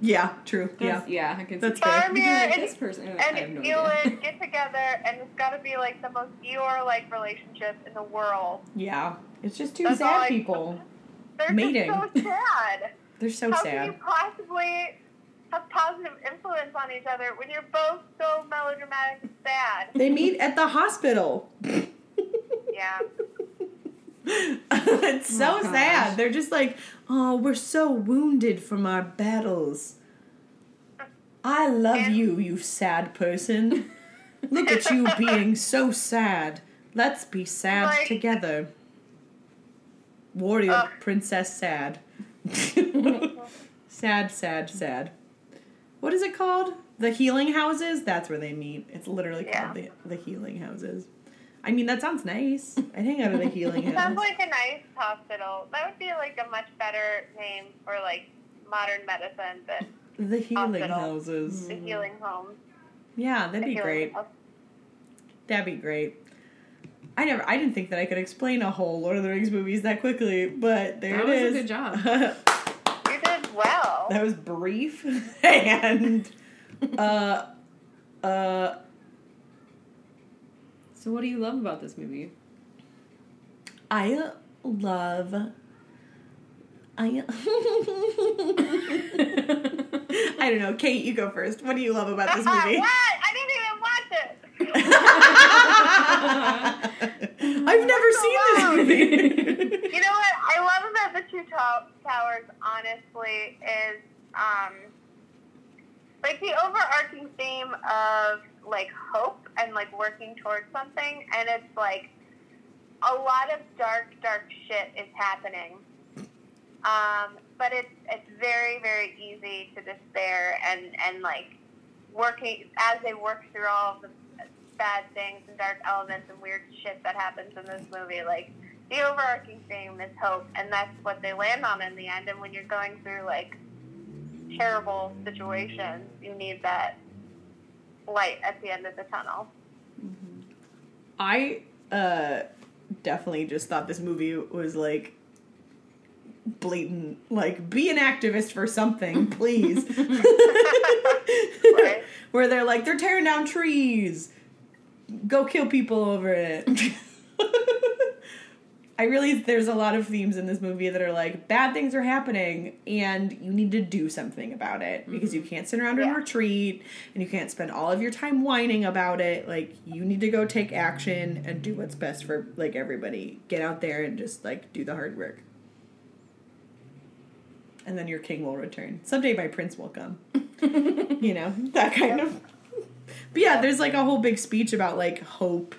Yeah, true. Yeah. That's, yeah. I can That's see fair. You'd be Faramir like, and- this person. I have And no Eowyn get together, and it's got to be like the most Eeyore like relationship in the world. Yeah. It's just two That's all sad I- people. They're Mating. just so sad. They're so How can you possibly have positive influence on each other when you're both so melodramatic and sad? They meet at the hospital. Yeah. it's so Oh, sad. They're just like, oh, we're so wounded from our battles. I love And- you, you sad person. Look at you being so sad. Let's be sad Like- together. Warrior Ugh. Princess Sad. sad, sad, sad. what is it called? The healing houses. That's where they meet. It's literally Yeah. called the the healing houses. I mean, that sounds nice. I hang out at a healing It house. sounds like a nice hospital. That would be like a much better name for like modern medicine than The healing hospital. houses. the healing home. Yeah, that'd The be great. house. That'd be great. I never. I didn't think that I could explain a whole Lord of the Rings movies that quickly, but there That it was a good job. You did well. that was brief and uh uh So, what do you love about this movie? I love I I don't know. Kate, you go first. What do you love about this what? movie? I didn't even watch it. I've never seen this movie. You know what I love about the Two to- Towers, honestly, is um, like the overarching theme of like hope and like working towards something, and it's like a lot of dark, dark shit is happening. Um, but it's it's very, very easy to despair and and like working as they work through all the bad things and dark elements and weird shit that happens in this movie, like the overarching theme is hope, and that's what they land on in the end. And when you're going through like terrible situations, you need that light at the end of the tunnel. I uh definitely just thought this movie was like blatant like be an activist for something, please. Right. Where they're like they're tearing down trees. Go kill people over it. I realize there's a lot of themes in this movie that are like bad things are happening and you need to do something about it because you mm-hmm. can't sit around and Yeah. retreat and you can't spend all of your time whining about it. Like you need to go take action and do what's best for like everybody. Get out there and just like do the hard work. And then your king will return. Someday my prince will come. you know, that kind of But yeah, there's like a whole big speech about like hope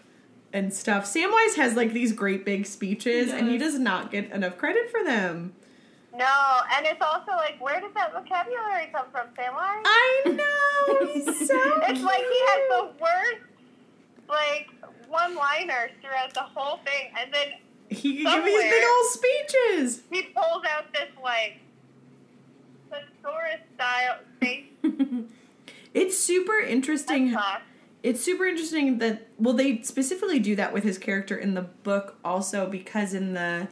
and stuff. Samwise has like these great big speeches, and he does. does not get enough credit for them. No, and it's also like, where does that vocabulary come from, Samwise? I know he's so. It's like he has the worst, like, one-liners throughout the whole thing, and then He can give these big old speeches. he pulls out this like thesaurus style face It's super interesting. talk. It's super interesting that well, they specifically do that with his character in the book also because in the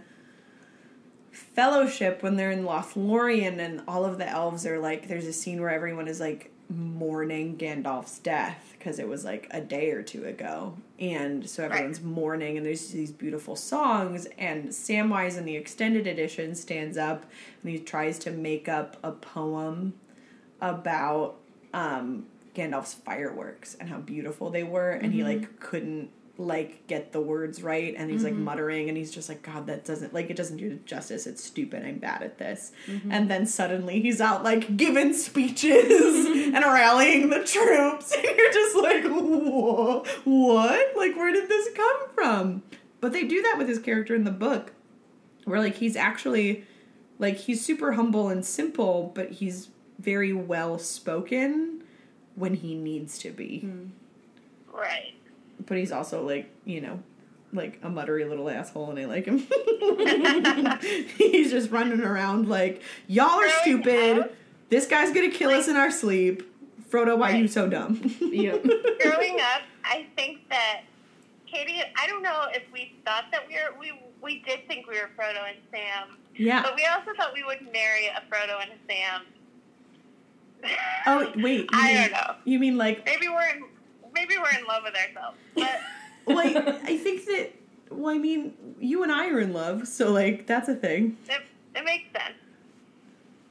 Fellowship when they're in Lothlorien and all of the elves are like, there's a scene where everyone is like mourning Gandalf's death because it was like a day or two ago, and so everyone's mourning and there's these beautiful songs and Samwise in the extended edition stands up and he tries to make up a poem about um Gandalf's fireworks and how beautiful they were and he mm-hmm. like couldn't like get the words right and he's like mm-hmm. muttering and he's just like god that doesn't like it doesn't do justice. It's stupid. I'm bad at this. Mm-hmm. And then suddenly he's out like giving speeches and rallying the troops and you're just like "Wha- what? Like where did this come from? But they do that with his character in the book where like he's actually like he's super humble and simple but he's very well spoken when he needs to be. Hmm. Right. but he's also like you know like a muttery little asshole and i like him. He's just running around like y'all are Growing stupid. up- this guy's gonna kill us in our sleep. Frodo why you so dumb? Yep. Growing up, I think that Katie, I don't know if we thought that we were we we did think we were Frodo and Sam, yeah. But we also thought we would marry a Frodo and a Sam. Oh wait I mean, don't know. you mean like Maybe we're in maybe we're in love with ourselves, but like i think that well i mean you and i are in love so like that's a thing it, it makes sense.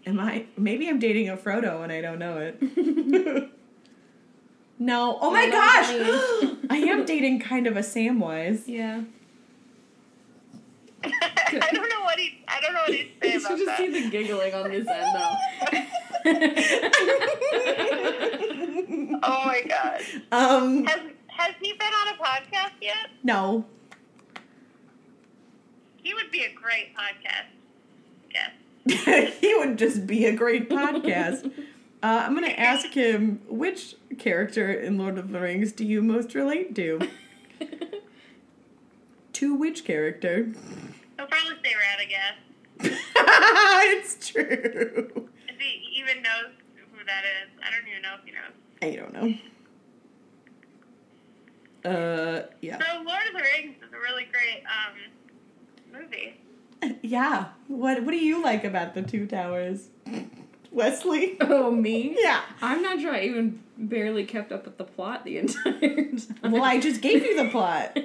Am I? Maybe I'm dating a Frodo and I don't know it. no. Oh my No, gosh! I am dating kind of a Samwise. yeah. I don't know what he I don't know what he'd say You about should just that. see the giggling on this end, though. Oh my god. um, Has has he been on a podcast yet? no. He would be a great podcast guest. he would just be a great podcast. Uh, I'm gonna ask him which character in Lord of the Rings do you most relate to? to which character? He'll probably say Radagast. it's true. If he even knows who that is. I don't even know if he knows. I don't know. Uh, yeah. So Lord of the Rings is a really great um, movie. Yeah. What What do you like about the Two Towers, Wesley? Oh, me? Yeah. I'm not sure I even barely kept up with the plot the entire time. Well, I just gave you the plot.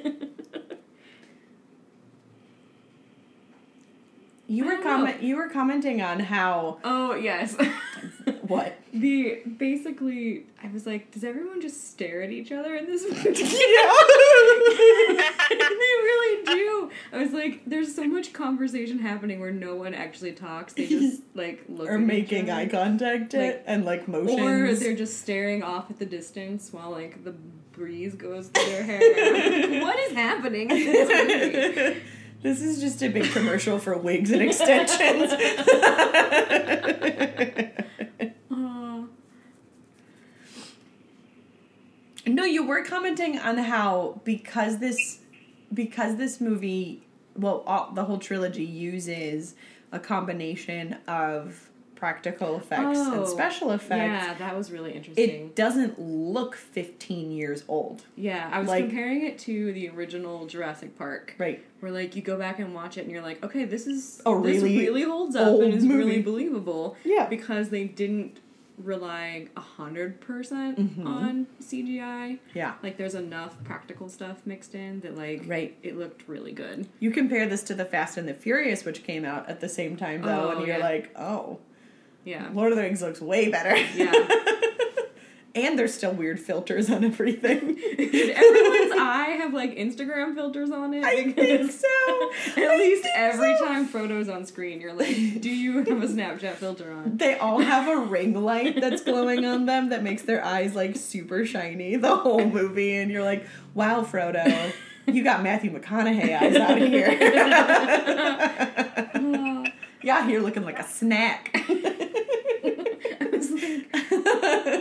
You were comment. You were commenting on how oh, yes. what? the basically, I was like, does everyone just stare at each other in this? Yeah. they really do. I was like, there's so much conversation happening where no one actually talks. They just like look or at each making eye contact Like- and like motions. Or they're just staring off at the distance while like the breeze goes through their hair. Like, what is happening in this is just a big commercial for wigs and extensions. No, you were commenting on how because this because this movie, well, all, the whole trilogy uses a combination of practical effects and Oh, special effects. yeah, that was really interesting. It doesn't look 15 years old. yeah, I was like- comparing it to the original Jurassic Park. Right. Where like you go back and watch it and you're like, okay, this is A this really really holds up and is movie. really believable. Yeah. Because they didn't rely a hundred percent Mhm. on CGI. Yeah. Like there's enough practical stuff mixed in that like Right. it looked really good. You compare this to the Fast and the Furious, which came out at the same time, though, Oh, and you're yeah. like, oh, Yeah. Lord of the Rings looks way better. Yeah. and there's still weird filters on everything. Did everyone's eye have like Instagram filters on it? I think so. At I least every so. time photos on screen, you're like, do you have a Snapchat filter on? They all have a ring light that's glowing on them that makes their eyes like super shiny the whole movie, and you're like, wow, Frodo, you got Matthew McConaughey eyes out of here. yeah, you're looking like a snack. I was like,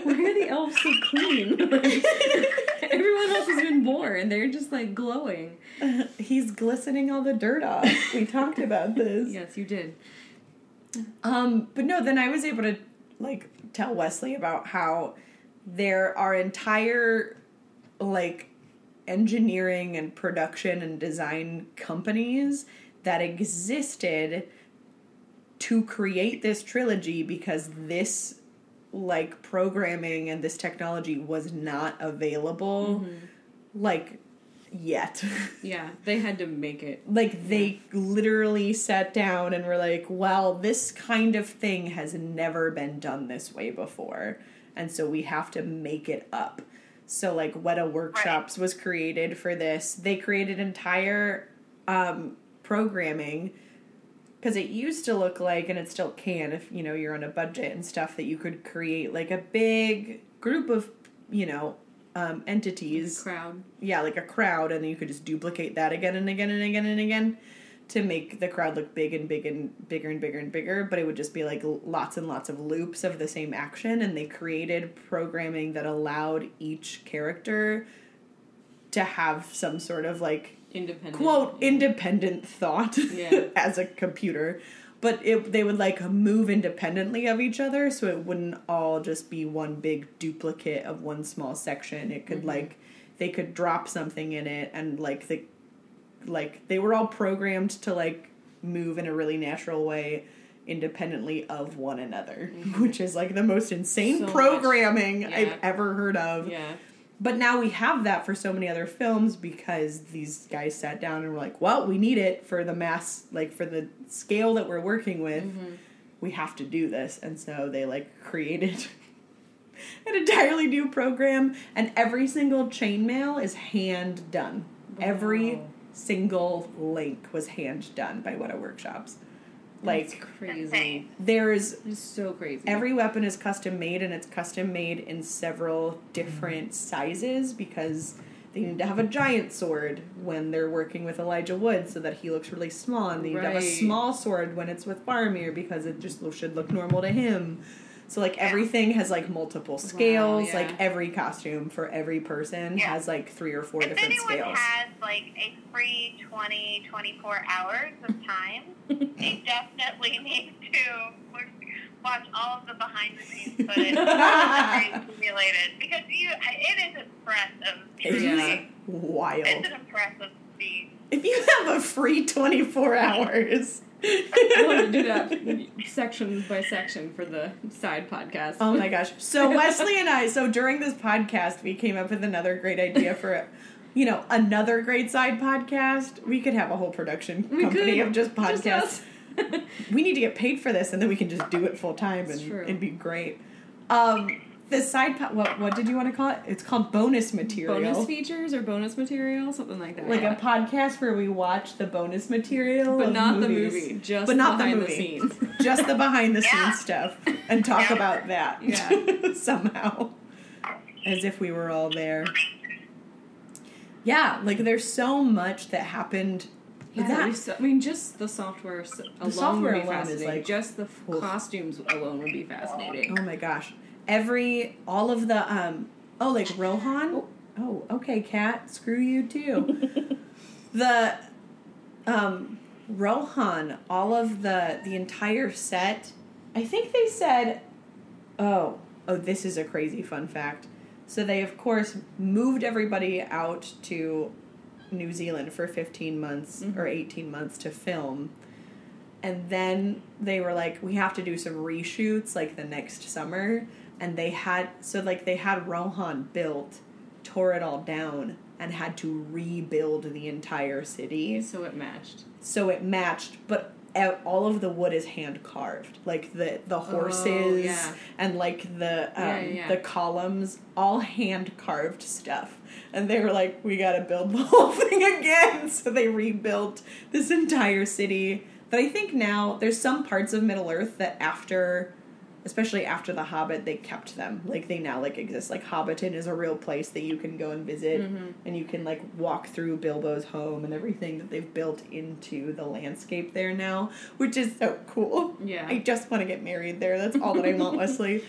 why so clean? Like, everyone else has been born. They're just like glowing. He's glistening all the dirt off. We talked about this. Yes, you did. Um, but no, then I was able to like tell Wesley about how there are entire like engineering and production and design companies that existed to create this trilogy because this like programming and this technology was not available like yet. Yeah, they had to make it. like they literally sat down and were like, "Well, this kind of thing has never been done this way before, and so we have to make it up." So like Weta Workshops was created for this. They created entire um, programming because it used to look like, and it still can, if you know you're on a budget and stuff, that you could create like a big group of you know um, entities Crowd. yeah, like a crowd, and then you could just duplicate that again and again and again and again to make the crowd look big and big and bigger and bigger and bigger. But it would just be like lots and lots of loops of the same action, and they created programming that allowed each character to have some sort of like Independent. quote yeah. independent thought Yeah. as a computer but it, they would like move independently of each other so it wouldn't all just be one big duplicate of one small section it could mm-hmm. like they could drop something in it and like the like they were all programmed to like move in a really natural way independently of one another mm-hmm. which is like the most insane So programming Yeah. i've ever heard of Yeah. But now we have that for so many other films because these guys sat down and were like, well, we need it for the mass, like for the scale that we're working with. Mm-hmm. We have to do this. And so they like created an entirely new program, and every single chainmail is hand done. Every single link was hand done by Weta Workshops. Like, That's crazy. There's It's so crazy. Every weapon is custom made, and it's custom made in several different mm-hmm. sizes because they need to have a giant sword when they're working with Elijah Wood so that he looks really small, and they need to have a small sword when it's with Faramir because it just should look normal to him. So like everything has like multiple scales. yeah. Like every costume for every person Yeah. has like three or four if different scales. If anyone has like a free 20, 24 hours of time, they definitely need to watch all of the behind the scenes footage very simulated because you it is impressive. It's Yeah. wild. It's an impressive feat. If you have a free 24 hours. I want to do that section by section for the side podcast. Oh my gosh. So Wesley and I, so during this podcast, we came up with another great idea for, you know, another great side podcast. We could have a whole production company of just podcasts. us. we need to get paid for this, and then we can just do it full time, and it'd be great. Um, the side po- what what did you want to call it? It's called bonus material. bonus features or bonus material, something like that. like a podcast where we watch the bonus material, but of not the movie, just but not the behind movie. scenes. just the behind the scenes Yeah. stuff, and talk Yeah. about that. Yeah. somehow, as if we were all there. Yeah, like there's so much that happened. Yeah, that so- I mean, just the software s- alone software would be alone is fascinating. like- just the f- costumes alone would be fascinating. Oh my gosh. Every all of the um oh like Rohan. Oh, okay, cat. Screw you too. the um Rohan, all of the the entire set. I think they said oh, oh this is a crazy fun fact. So they of course moved everybody out to New Zealand for 15 months or 18 months to film and then they were like we have to do some reshoots like the next summer and they had so like they had rohan built tore it all down and had to rebuild the entire city So it matched. so it matched but all of the wood is hand carved like the the horses Oh, yeah. and like the um, yeah, yeah. the columns all hand carved stuff and they were like we got to build the whole thing again so they rebuilt this entire city but i think now there's some parts of middle earth that after especially after the hobbit they kept them. Like they now like exist. Like hobbiton is a real place that you can go and visit Mm-hmm. and you can like walk through bilbo's home and everything that they've built into the landscape there now which is so cool. Yeah. i just want to get married there. That's all that i want wesley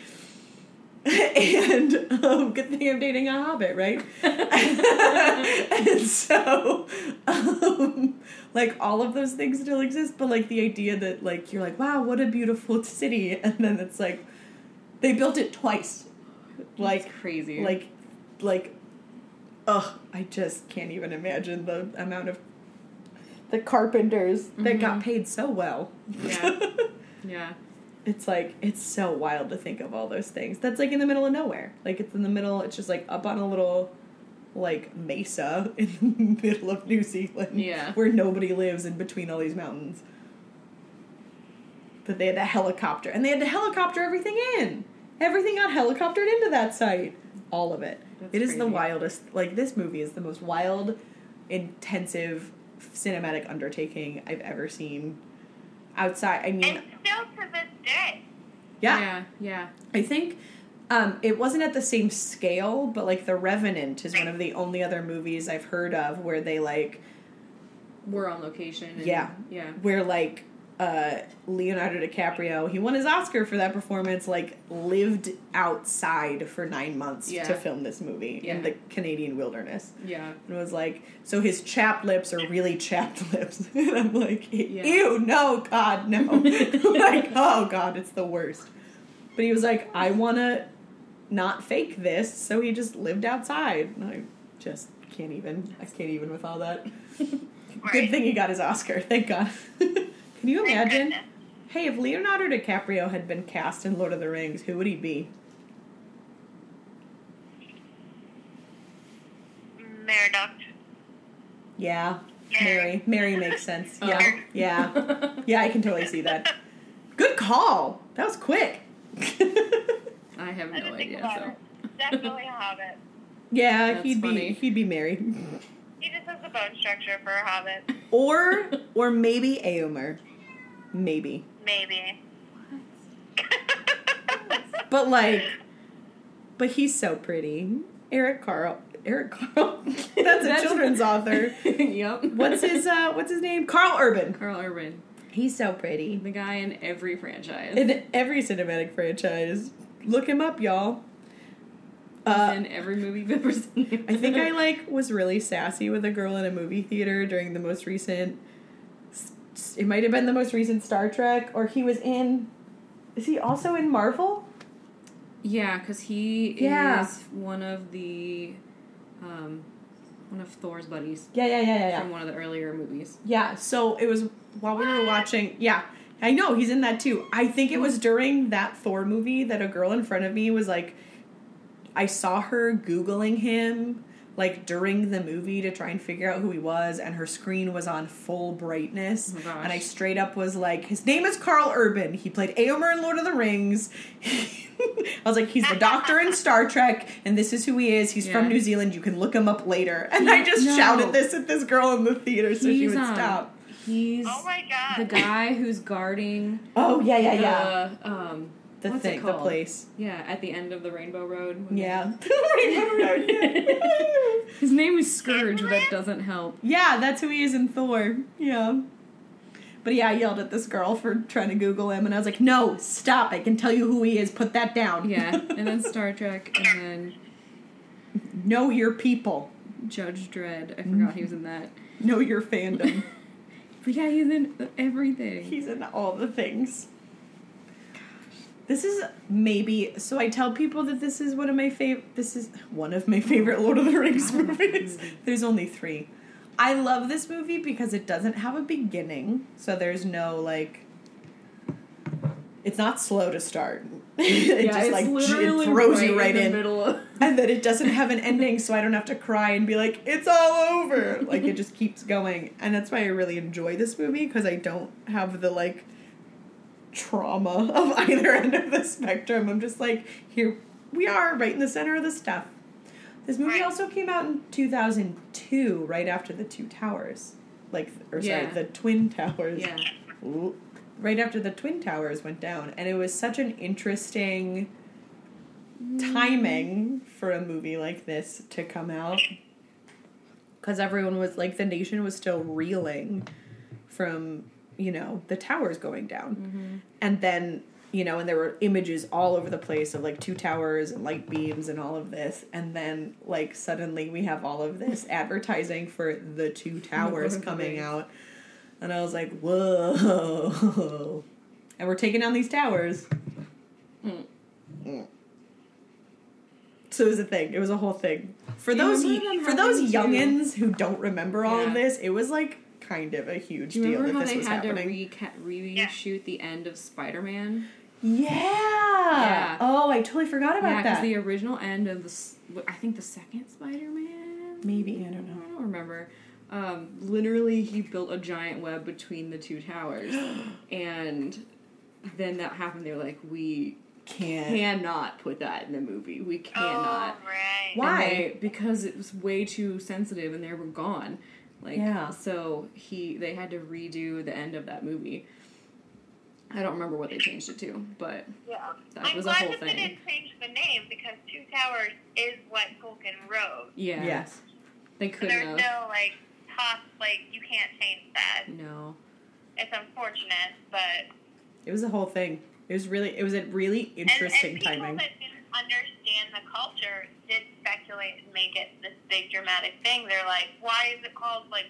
and um, good thing i'm dating a hobbit right and so um, like all of those things still exist but like the idea that like you're like wow what a beautiful city and then it's like they built it twice like It's crazy. like like ugh i just can't even imagine the amount of the carpenters that got paid so well Yeah. yeah. It's like it's so wild to think of all those things. That's like in the middle of nowhere. Like it's in the middle it's just like up on a little like mesa in the middle of new zealand Yeah. where nobody lives in between all these mountains. But they had to helicopter and they had to helicopter everything in. Everything got helicoptered into that site. All of it. That's it is the wildest like this movie is the most wild intensive cinematic undertaking i've ever seen. Outside i mean And still to this day. yeah, Yeah. Yeah. I think um, it wasn't at the same scale, but like The Revenant is one of the only other movies I've heard of where they like We're on location. And, Yeah. Yeah. where like uh, Leonardo DiCaprio he won his Oscar for that performance like lived outside for nine months Yeah. to film this movie Yeah. in the Canadian wilderness. Yeah. And it was like, so his chapped lips are really chapped lips. and I'm like, ew, no, God, no. like, oh, God, it's the worst. But he was like, I want to not fake this. So he just lived outside. And I just can't even. I can't even with all that. Good thing he got his Oscar. Thank God. Can you imagine? Hey, if Leonardo DiCaprio had been cast in Lord of the Rings, who would he be? Meriadoc. Yeah. Merry. Merry. Merry makes sense. Oh. Yeah. Oh. Yeah. Yeah, I can totally see that. Good call. That was quick. I have no didn't think idea. about So. it. Definitely a hobbit. yeah, That's he'd funny. be he'd be Merry. He just has the bone structure for a hobbit. Or or maybe Eomer. Maybe. Maybe. But like but he's so pretty. Eric Carle Eric Carle. That's a That's- children's author. yep. What's his uh what's his name? Karl Urban. Karl Urban. He's so pretty. The guy in every franchise. In every cinematic franchise. Look him up, y'all. He's Uh, in every movie you've ever seen. I think I like was really sassy with a girl in a movie theater during the most recent. It might have been the most recent Star Trek, or he was in. Is he also in Marvel? Yeah, because he Yeah. is one of the, um, one of Thor's buddies Yeah, yeah, yeah, yeah, from one of the earlier movies. Yeah, so it was while we were watching. Yeah, I know he's in that too. I think it was during that Thor movie that a girl in front of me was like, I saw her Googling him like during the movie to try and figure out who he was, and her screen was on full brightness. Oh my gosh. and I straight up was like, his name is Karl Urban. He played Eomer in Lord of the Rings. I was like, he's the doctor in Star Trek, and this is who he is. He's from New Zealand. You can look him up later. And I just No. shouted this at this girl in the theater so she He's, would um, stop. He's Oh my god. the guy who's guarding Oh yeah, yeah, the, yeah. um, The what's thing, it the place. Yeah, at the end of the Rainbow Road. Yeah. yeah, His name is Skurge, but that doesn't help. Yeah, that's who he is in Thor. Yeah. But yeah, I yelled at this girl for trying to Google him, and I was like, "No, stop! I can tell you who he is. Put that down." Yeah, and then Star Trek, and then know your people. Judge Dredd. I mm-hmm. forgot he was in that. Know your fandom. But yeah, he's in everything. He's in all the things. This is maybe so. I tell people that this is one of my favorite. This is one of my favorite Lord of the Rings movies. There's only three. I love this movie because it doesn't have a beginning, so there's no like. It's not slow to start. it yeah, just like it throws you right the in, middle of. and then it doesn't have an ending, so I don't have to cry and be like, "It's all over." Like it just keeps going, and that's why I really enjoy this movie because I don't have the like trauma of either end of the spectrum. I'm just like, here we are, right in the center of the stuff. This movie also came out in 2002, right after the Two Towers, like, or sorry, Yeah. the Twin Towers. Yeah. Ooh. Right after the Twin Towers went down, and it was such an interesting mm. timing for a movie like this to come out because everyone was like the nation was still reeling from you know the towers going down and then you know and there were images all over the place of like two towers and light beams and all of this and then like suddenly we have all of this advertising for the two towers Lord of the coming out and i was like whoa and we're taking down these towers Mm. Mm. So it was a thing. It was a whole thing. For those for those youngins who don't remember all of this, it was like kind of a huge Do you deal remember that how this they was had happening. to reca- reshoot the end of Spider Man? yeah. Yeah. Oh, I totally forgot about Yeah, because that. the original end of the, s- I think the second Spider Man. Maybe I don't know. I don't remember. Um, literally, he built a giant web between the two towers, and then that happened. They were like, "We Can't. cannot put that in the movie. We cannot." Oh, right. Why? And they- because it was way too sensitive, and they were gone. Like, Yeah. so he they had to redo the end of that movie. I don't remember what they changed it to, but Yeah. That I'm was a glad whole that thing. they didn't change the name because Two Towers is what Tolkien wrote. yeah, Yes. they couldn't there's have. no like top like you can't change that. No. It's unfortunate, but It was a whole thing. It was really it was a really interesting and, and people timing. that didn't understand the culture did speculate and make it this big dramatic thing. They're like, why is it called like?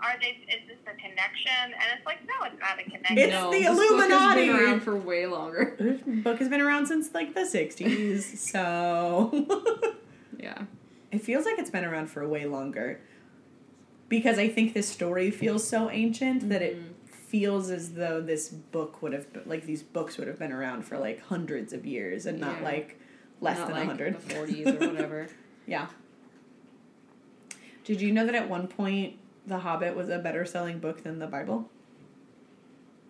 Are they? Is this a connection? And it's like, no, it's not a connection. It's no, the this book has Illuminati. been around for way longer. This book has been around since like the 60s, so Yeah. It feels like it's been around for way longer. Because I think this story feels so ancient that it Mhm. feels as though this book would have like these books would have been around for like hundreds of years and not Yeah. like less Not than a like 100. the 40s or whatever. yeah. Did you know that at one point The Hobbit was a better selling book than the Bible?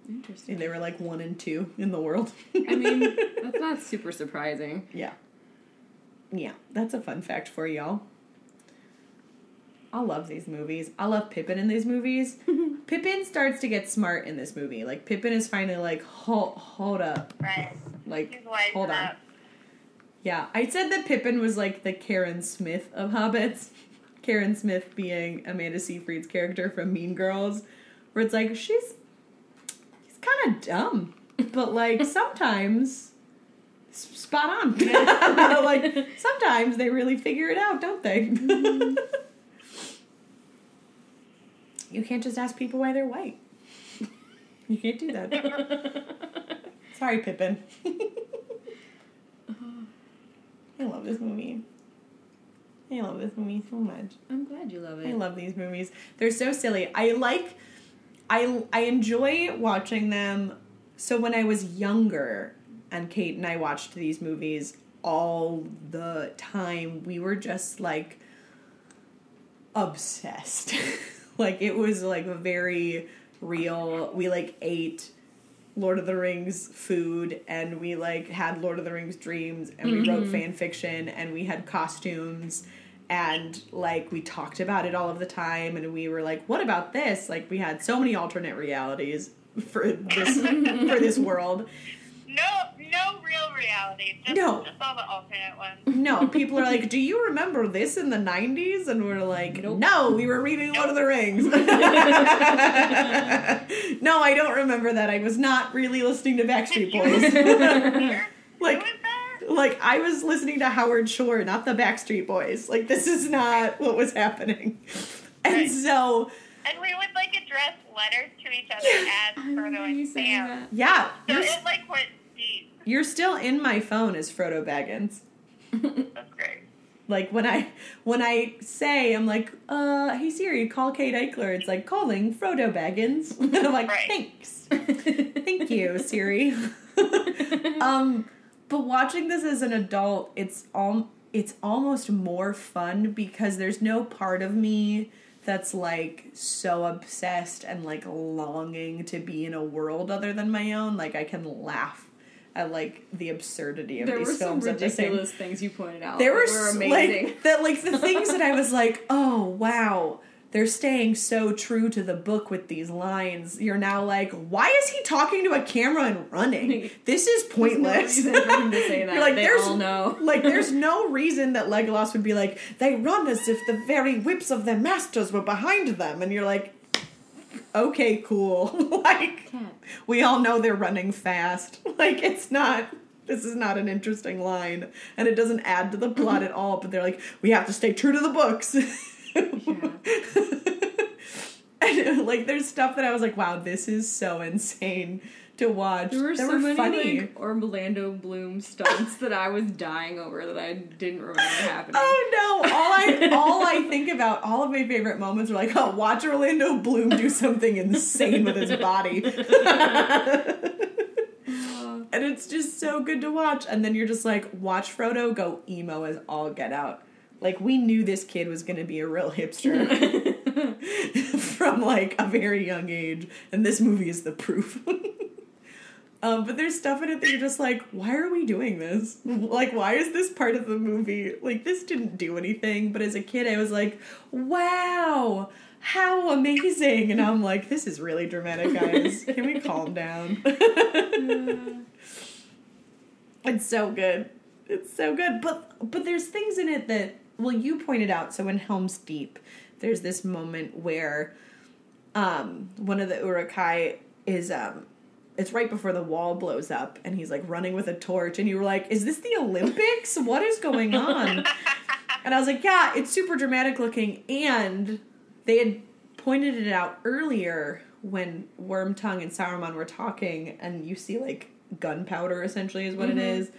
Interesting. And they were like one and two in the world. I mean, that's not super surprising. Yeah. Yeah, that's a fun fact for y'all. I love these movies. I love Pippin in these movies. Pippin starts to get smart in this movie. Like Pippin is finally like, hold, hold up, Right. like, He's wise hold on. Yeah, I said that Pippin was like the Karen Smith of hobbits. Karen Smith being Amanda Seyfried's character from Mean Girls, where it's like she's kind of dumb, but like sometimes spot on. like sometimes they really figure it out, don't they? Mm-hmm. you can't just ask people why they're white. You can't do that. Sorry, Pippin. I love this movie. I love this movie so much. I'm glad you love it. I love these movies. They're so silly. I like I I enjoy watching them. So when I was younger and Kate and I watched these movies all the time, we were just like obsessed. like it was like a very real. We like ate Lord of the Rings food and we like had Lord of the Rings dreams and we wrote mm-hmm. fan fiction and we had costumes and like we talked about it all of the time and we were like what about this? Like we had so many alternate realities for this for this world. No, no real reality. Just, No. just all the alternate ones. no people are like do you remember this in the 90s and we're like Nope. no we were reading lord of the rings no i don't remember that i was not really listening to backstreet boys like Who is that? like I was listening to Howard Shore, not the Backstreet Boys. Like this is not what was happening. And Right. so And we would like address letters to each other as I Frodo and Sam. that. yeah, So it like went deep. You're still in my phone as Frodo Baggins. That's great. Like when I when I say I'm like, uh, hey Siri, call Kate Eichler. It's like calling Frodo Baggins. And I'm like, Right. thanks, thank you, Siri. um, but watching this as an adult, it's all it's almost more fun because there's no part of me that's like so obsessed and like longing to be in a world other than my own. Like I can laugh at like the absurdity of There these were some films at the same ridiculous things you pointed out. there were were amazing. like that like the things that I was like, "Oh, wow. They're staying so true to the book with these lines." You're now like, "Why is he talking to a camera and running? This is There's no pointless." reason for him to say that. You're like, they "There's like there's no reason that Legolas would be like, "They run as if the very whips of their masters were behind them." And you're like, "Okay, cool." like we all know they're running fast. Like it's not this is not an interesting line and it doesn't add to the plot at all, but they're like, we have to stay true to the books. and like there's stuff that I was like, wow, this is so insane to watch. There were They so many funny. like Orlando Bloom stunts that I was dying over that I didn't remember happening. Oh no! All I all I think about, all of my favorite moments are like, oh, watch Orlando Bloom do something insane with his body. And it's just so good to watch. And then you're just like, watch Frodo go emo as all get out. Like, we knew this kid was going to be a real hipster from like a very young age. And this movie is the proof. Um, but there's stuff in it that you're just like, why are we doing this? Like, why is this part of the movie? Like, this didn't do anything. But as a kid, I was like, wow. How amazing! And I'm like, this is really dramatic, guys. Can we calm down? It's so good. It's so good. But but there's things in it that well you pointed out. So in Helm's Deep, there's this moment where um one of the Uruk-hai is um it's right before the wall blows up and he's like running with a torch and you were like, Is this the Olympics? What is going on? And I was like, Yeah, it's super dramatic looking and they had pointed it out earlier when Wormtongue and Sauron were talking and you see like gunpowder essentially is what it is.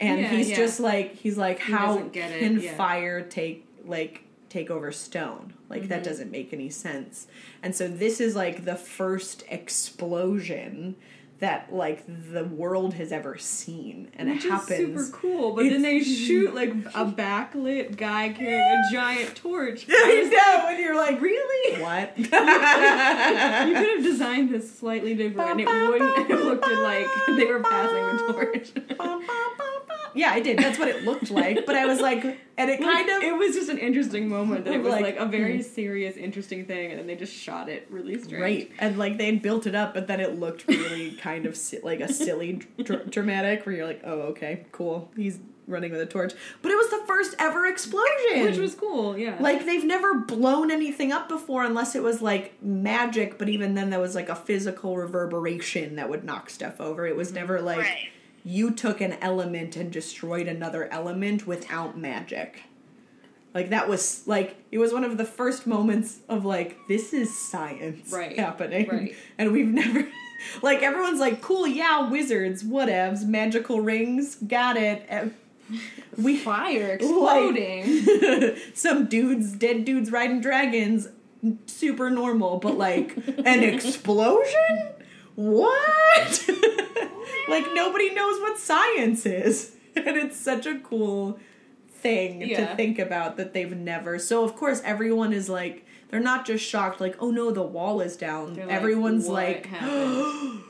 And Yeah, he's yeah. just like he's like how it, can yeah. fire take like take over stone? Like that mm-hmm. doesn't make any sense. And so this is like the first explosion that like the world has ever seen and Which it happens super cool, but then they shoot like a backlit guy carrying a giant torch. I know, and you're like, really? What? you could have designed this slightly different, and it wouldn't have looked like they were passing the torch. Yeah, I did. That's what it looked like. But I was like, and it kind of. it was just an interesting moment that it was Like, like, a very hmm. serious, interesting thing, and then they just shot it really strange. Right, and like they had built it up, but then it looked really kind of si- like a silly dr- dramatic. Where you're like, oh, okay, cool. He's running with a torch. But it was the first ever explosion. Which was cool, yeah. Like they've never blown anything up before unless it was like magic, but even then there was like a physical reverberation that would knock stuff over. It was never like Right. You took an element and destroyed another element without magic. Like that was like it was one of the first moments of like this is science Right, happening. right. And we've never like everyone's like cool, yeah, wizards, whatevs, magical rings, got it. We fire exploding. some dudes, dead dudes riding dragons, super normal, but like an explosion? What? Like nobody knows what science is. And it's such a cool thing to think about that they've never. So of course everyone is like they're not just shocked like oh no the wall is down. They're like, Everyone's "What like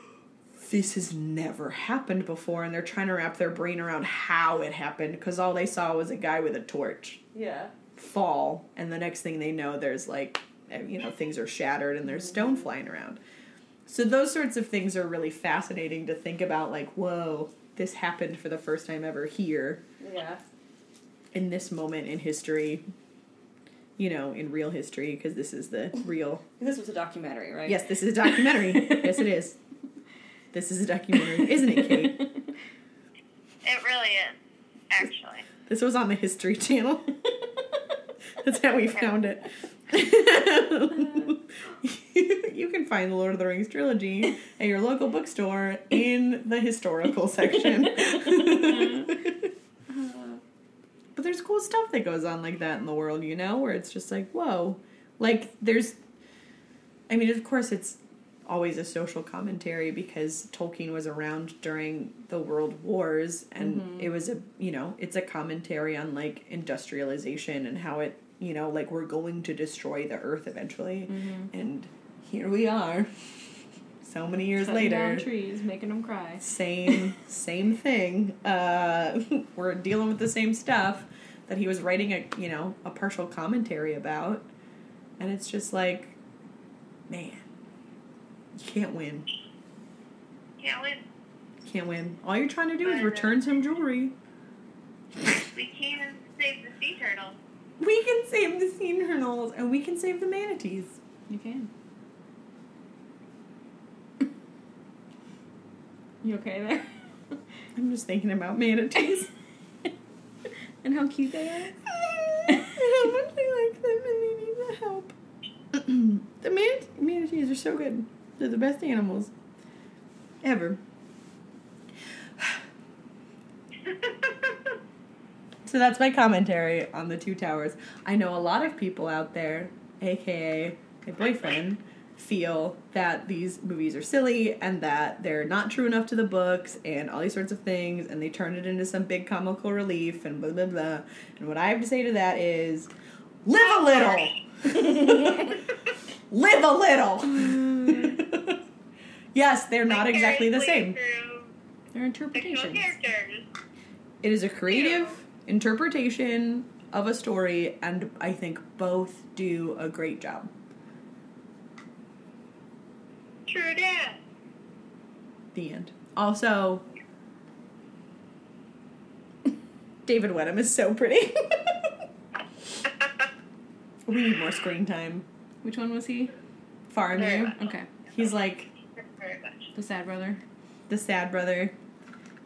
this has never happened before and they're trying to wrap their brain around how it happened because all they saw was a guy with a torch yeah. fall and the next thing they know there's like eh, you know things are shattered and there's stone flying around so those sorts of things are really fascinating to think about like whoa this happened for the first time ever here Yeah. in this moment in history you know in real history because this is the real This was a documentary, right? yes this is a documentary yes it is this is a documentary isn't it kate It really is, actually. this was on the history channel That's how we found it. You can find the Lord of the Rings trilogy at your local bookstore in the historical section. but there's cool stuff that goes on like that in the world, you know, where it's just like, whoa. Like, there's. I mean, of course, it's always a social commentary because Tolkien was around during the world wars and mm-hmm. it was a you know it's a commentary on like industrialization and how it you know like we're going to destroy the earth eventually. And here we are so many years Cutting later. down trees, making them cry. same same thing. Uh we're dealing with the same stuff that he was writing a you know a partial commentary about. And it's just like man you can't win. Can't win. can't win. All you're trying to do is return some jewelry. We came can save the sea turtles. We can save the sea turtles and we can save the manatees You can. You okay there? i'm just thinking about manatees and how cute they are? how much I like them and they need the help. the man- manatees are so good. They're the best animals ever. So that's my commentary on the two towers. I know a lot of people out there, aka my boyfriend, feel that these movies are silly and that they're not true enough to the books and all these sorts of things and they turn it into some big comical relief and blah blah blah. And what I have to say to that is live a little. live a little. yes, they're not exactly the same. They're interpretations. It is a creative interpretation of a story, and I think both do a great job. True that. The end. Also, David Wenham is so pretty. we need more screen time. Which one was he? Very much. Okay. He's like The sad brother. the sad brother.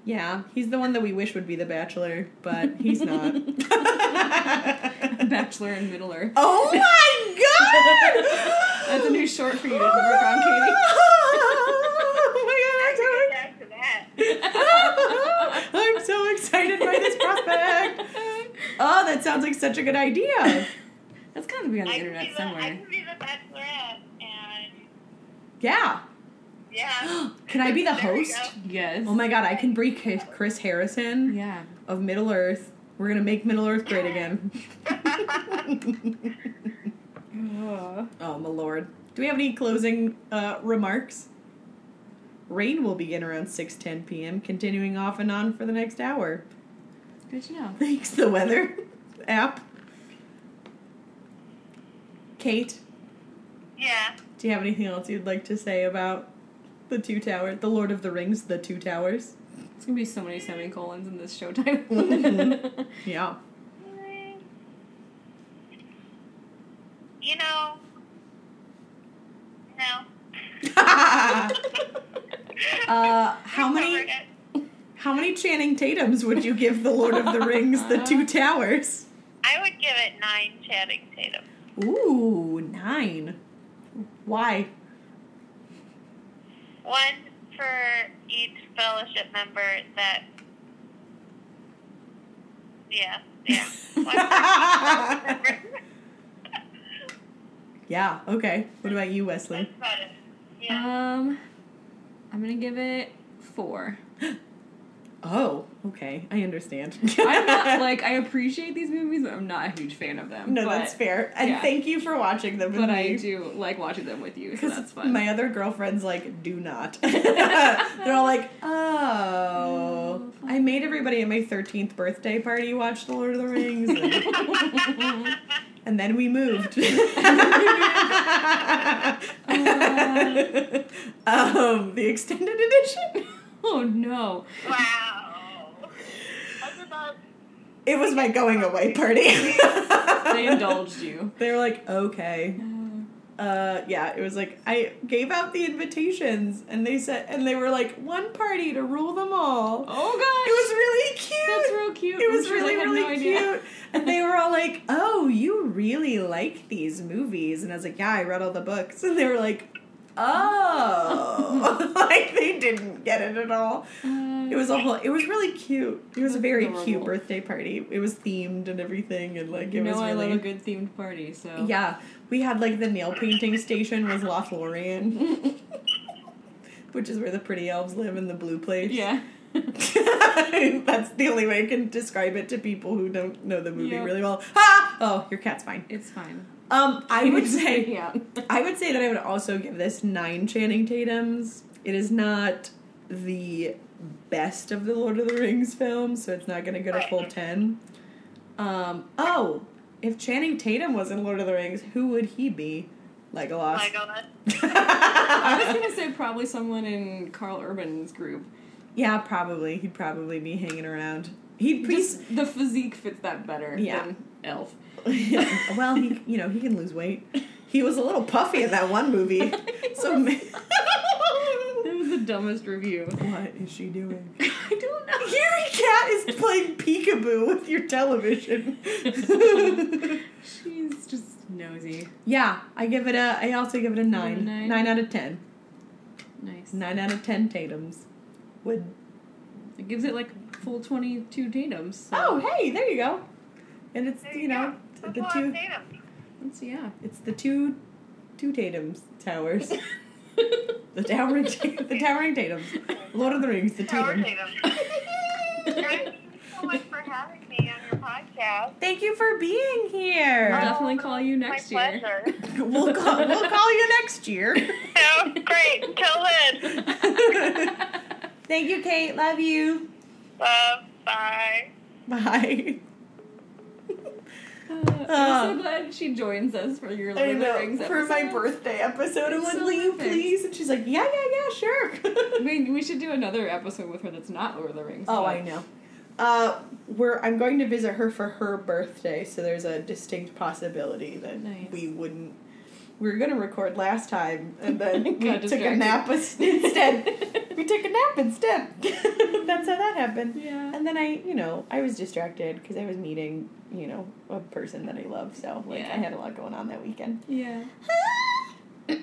Yeah, he's the one that we wish would be the bachelor, but he's not. Bachelor in Middle Earth. oh my god! That's a new short for you to work on, Katie. oh my god, I'm so Back to that. I'm so excited by this prospect. Oh, that sounds like such a good idea. That's gotta be on the I can, internet be the, I somewhere. can be the bachelorette, and Yeah. Yeah. Can I be the There host? Yes. Oh my god, I can bring Chris- Chris Harrison Yeah. of Middle Earth. We're gonna make Middle Earth great again. Oh. oh my lord. Do we have any closing uh, remarks? Rain will begin around 6:10 p.m., continuing off and on for the next hour. Good to know. Thanks, the weather app. Kate, yeah. do you have anything else you'd like to say about the two towers, the Lord of the Rings, the two towers? It's gonna be so many semicolons in this show title. Yeah. You know, no. uh, how many how many Channing Tatum's would you give the Lord of the Rings, the Two Towers? I would give it nine Channing Tatum. Ooh, nine. Why? One for each fellowship member that. Yeah, yeah. One for each member. yeah. Okay. What about you, Wesley? That's about it. Yeah. um, I'm gonna give it four. Oh, okay. I understand. I'm not like I appreciate these movies, but I'm not a huge fan of them. no, but, that's fair. And yeah. thank you for watching them with But me. I do like watching them with you, so Because that's fun. my other girlfriends like do not. They're all like, "Oh, I made everybody at my thirteenth birthday party watch The Lord of the Rings, and, and then we moved." um, the extended edition. oh no. Wow. That's. It was my going away party. They indulged you. They were like, "Okay." uh yeah it was like i gave out the invitations and they said and they were like one party to rule them all Oh gosh, it was really cute That's real cute. it I'm was sure really really no cute and they were all like oh you really like these movies and i was like yeah i read all the books and they were like oh like they didn't get it at all it was a whole it was really cute it was a very cute birthday party it was themed and everything and like you it know was I really love a good themed party, so yeah, we had like the nail painting station was Lothlorien, which is where the pretty elves live in the blue place. Yeah. That's the only way I can describe it to people who don't know the movie Yep. really well. Ah! Oh, your cat's fine. It's fine. Um, I would say yeah. I would say that I would also give this nine Channing Tatum's. It is not the best of the Lord of the Rings films, so it's not going to get a full ten. Um, oh, if Channing Tatum was in Lord of the Rings, who would he be? Legolas. Legolas. I was gonna say probably someone in Karl Urban's group. yeah, probably. He'd probably be hanging around. He'd. Just the physique fits that better Yeah. than Elf. well, he you know he can lose weight. He was a little puffy in that one movie. So. ma- That was the dumbest review. what is she doing? I don't know. Your cat is playing peekaboo with your television. She's just nosy. yeah, I give it a. I also give it a nine. nine? Nine out of ten. Nice. Nine out of ten Tatums. Would. It gives it like full 22 Tatums. So. Oh, hey, there you go. And it's There you you know go. The a two. of Tatum. Let's see, yeah. It's the two, two Tatums towers. the towering, the towering Tatums. Lord of the Rings, the Tower Tatum. Tatum. Thank you so much for having me on your podcast. Thank you for being I'll here. definitely oh, call you next My year. pleasure. we'll call, we'll call you next year. oh, great. Until then. Thank you, Kate. Love you. Love. Bye. Bye. Uh, I'm so glad she joins us for your Lord I of the. Rings For my birthday episode, I'm It's like, will you perfect. please? And she's like, yeah, yeah, yeah, sure. I mean, we should do another episode with her that's not Lord of the Rings. oh, but- I know. Uh, we're I'm going to visit her for her birthday, so there's a distinct possibility that Nice. we wouldn't. We were gonna record last time, and then we took a nap instead. we took a nap instead. That's how that happened. Yeah. And then I, you know, I was distracted because I was meeting, you know, a person that I love. So like, Yeah. I had a lot going on that weekend. Yeah. All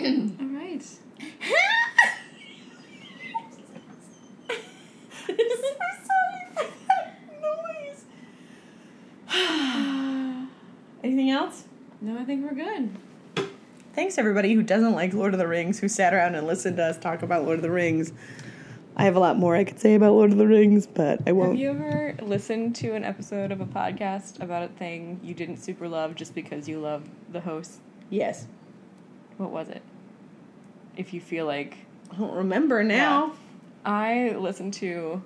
right. Sorry for that noise. Anything else? No, I think we're good. Thanks everybody who doesn't like Lord of the Rings, who sat around and listened to us talk about Lord of the Rings. I have a lot more I could say about Lord of the Rings, but I won't. Have you ever listened to an episode of a podcast about a thing you didn't super love just because you love the host? Yes. What was it? If you feel like I don't remember now. I listened to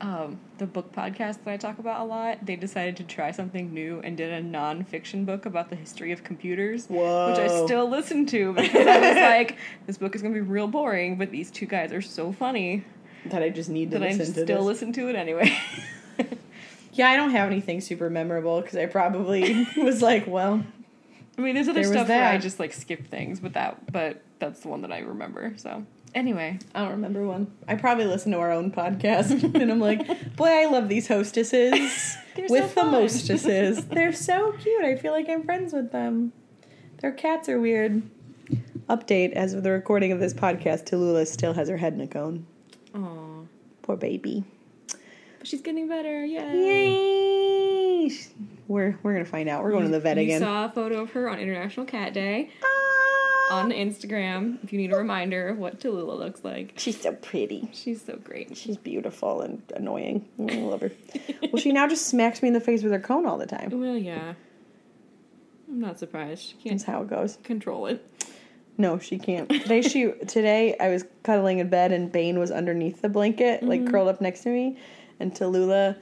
um, the book podcast that I talk about a lot. They decided to try something new and did a non-fiction book about the history of computers, Whoa. which I still listen to because I was like, this book is gonna be real boring, but these two guys are so funny. that I just need to that I listen to still this. listen to it anyway. Yeah, I don't have anything super memorable because I probably was like, well, I mean, there's other There stuff where I just like skip things, but that, but that's the one that I remember. So anyway, I don't remember one. I probably listen to our own podcast, and I'm like, boy, I love these hostesses with so the mostesses. They're so cute. I feel like I'm friends with them. Their cats are weird. Update: As of the recording of this podcast, Tallulah still has her head in a cone. Aw. Poor baby. but she's getting better. Yay! Yay! We're we're gonna find out. We're going to the vet you again. saw a photo of her on International Cat Day Ah! On Instagram. If you need a reminder of what Tallulah looks like, She's so pretty. she's so great. She's beautiful and annoying. I love her. well, she now just smacks me in the face with her cone all the time. Well, yeah. I'm not surprised. She can't That's how it goes. control it. No, she can't. Today she today I was cuddling in bed and Bane was underneath the blanket, like mm-hmm. curled up next to me, and Tallulah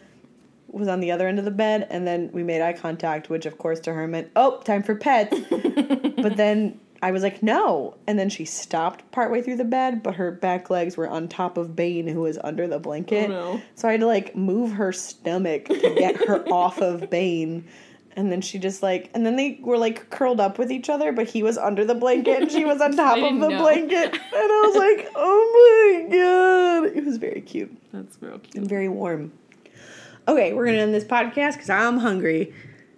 was on the other end of the bed, and then we made eye contact, which of course to her meant, oh, time for pets. but then I was like, no, and then she stopped partway through the bed, but her back legs were on top of Bane, who was under the blanket. Oh, no. So I had to like move her stomach to get her off of Bane. And then she just like, and then they were like curled up with each other, but he was under the blanket and she was on top of the know. blanket. And I was like, oh my god. It was very cute That's real cute. and very warm. Okay, we're gonna end this podcast because I'm hungry.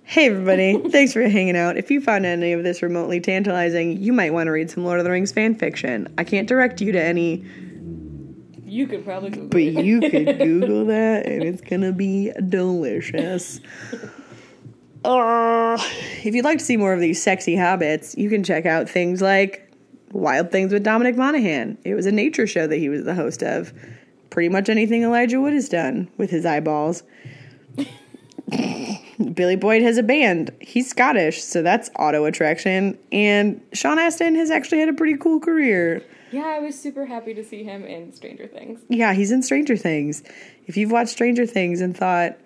Hey everybody, thanks for hanging out. If you found any of this remotely tantalizing, you might want to read some Lord of the Rings fan fiction. I can't direct you to any You could probably Google but it. you could Google that and it's gonna be delicious. Uh, if you'd like to see more of these sexy hobbits, you can check out things like Wild Things with Dominic Monaghan. It was a nature show that he was the host of. Pretty much anything Elijah Wood has done with his eyeballs. Billy Boyd has a band. He's Scottish, so that's auto attraction. And Sean Astin has actually had a pretty cool career. Yeah, I was super happy to see him in Stranger Things. Yeah, he's in Stranger Things. If you've watched Stranger Things and thought,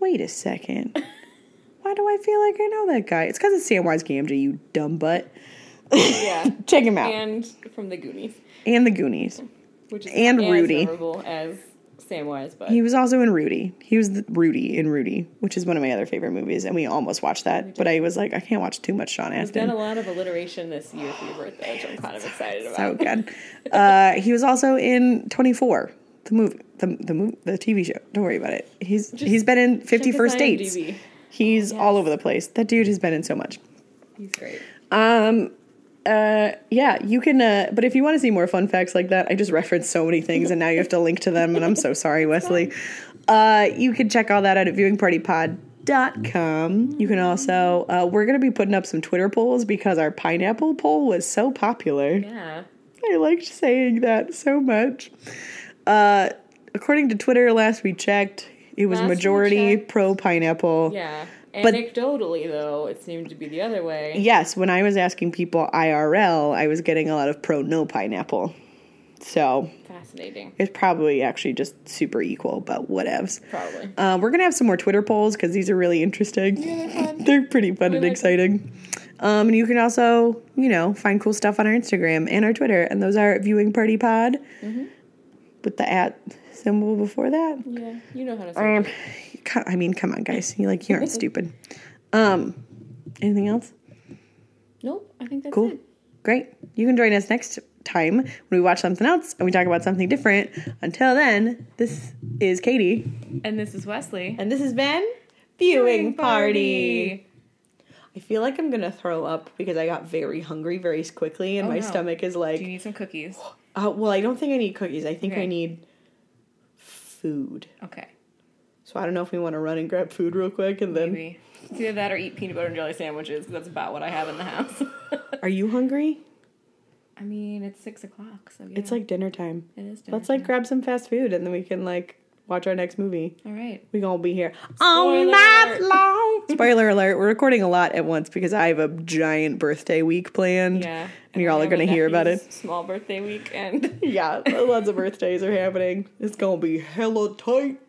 wait a second, why do I feel like I know that guy? It's because it's Samwise Gamgee, you dumb butt. Yeah. Check him out. and from the Goonies, And the Goonies. which is And as Rudy. as Samwise, but He was also in Rudy. He was the Rudy in Rudy, which is one of my other favorite movies, and we almost watched that. But I was like, I can't watch too much Sean He's done Astin. a lot of alliteration this year for your birthday, which I'm kind of excited about. So good. Uh, he was also in 24, the movie, the the movie, the TV show. Don't worry about it. He's he's been in 50 his First Dates. He's all over the place. That dude has been in so much. He's great. Um, uh, yeah, you can. Uh, but if you want to see more fun facts like that, I just referenced so many things, and now you have to link to them, and I'm so sorry, Wesley. Uh, you can check all that out at viewingpartypod.com. You can also. Uh, we're gonna be putting up some Twitter polls because our pineapple poll was so popular. Yeah. I liked saying that so much. Uh, according to Twitter, last we checked, it was Last majority pro pineapple. Yeah. But- Anecdotally, though, it seemed to be the other way. Yes, when I was asking people IRL, I was getting a lot of pro no pineapple. So Fascinating. it's probably actually just super equal, but whatevs. Probably. Uh, we're gonna have some more Twitter polls because these are really interesting. they're fun. They're pretty fun We and like exciting. Um, and you can also, you know, find cool stuff on our Instagram and our Twitter, and those are Viewing Party Pod Mm-hmm. with the at symbol before that. Yeah. You know how to say Um, I mean, come on, guys, you like you aren't stupid. Um, anything else? Nope. I think that's Cool. it. Great. You can join us next time when we watch something else and we talk about something different. Until then, this is Katie. And this is Wesley. And this has been Viewing Party. I feel like I'm gonna throw up because I got very hungry very quickly and Oh, my no. stomach is like. Do like, you need some cookies? uh, well, I don't think I need cookies. I think I need food. Okay. So I don't know if we want to run and grab food real quick and then. Maybe. Either that or eat peanut butter and jelly sandwiches. that's about what I have in the house. Are you hungry? I mean, it's six o'clock, so yeah. It's like dinner time. it is. dinner Let's like time. grab some fast food and then we can like watch our next movie. All right. We gonna be here all night long. Spoiler alert: We're recording a lot at once because I have a giant birthday week planned. Yeah. and you're all are gonna hear about it. Small birthday week, and Yeah, lots of birthdays are happening. It's gonna be hella tight.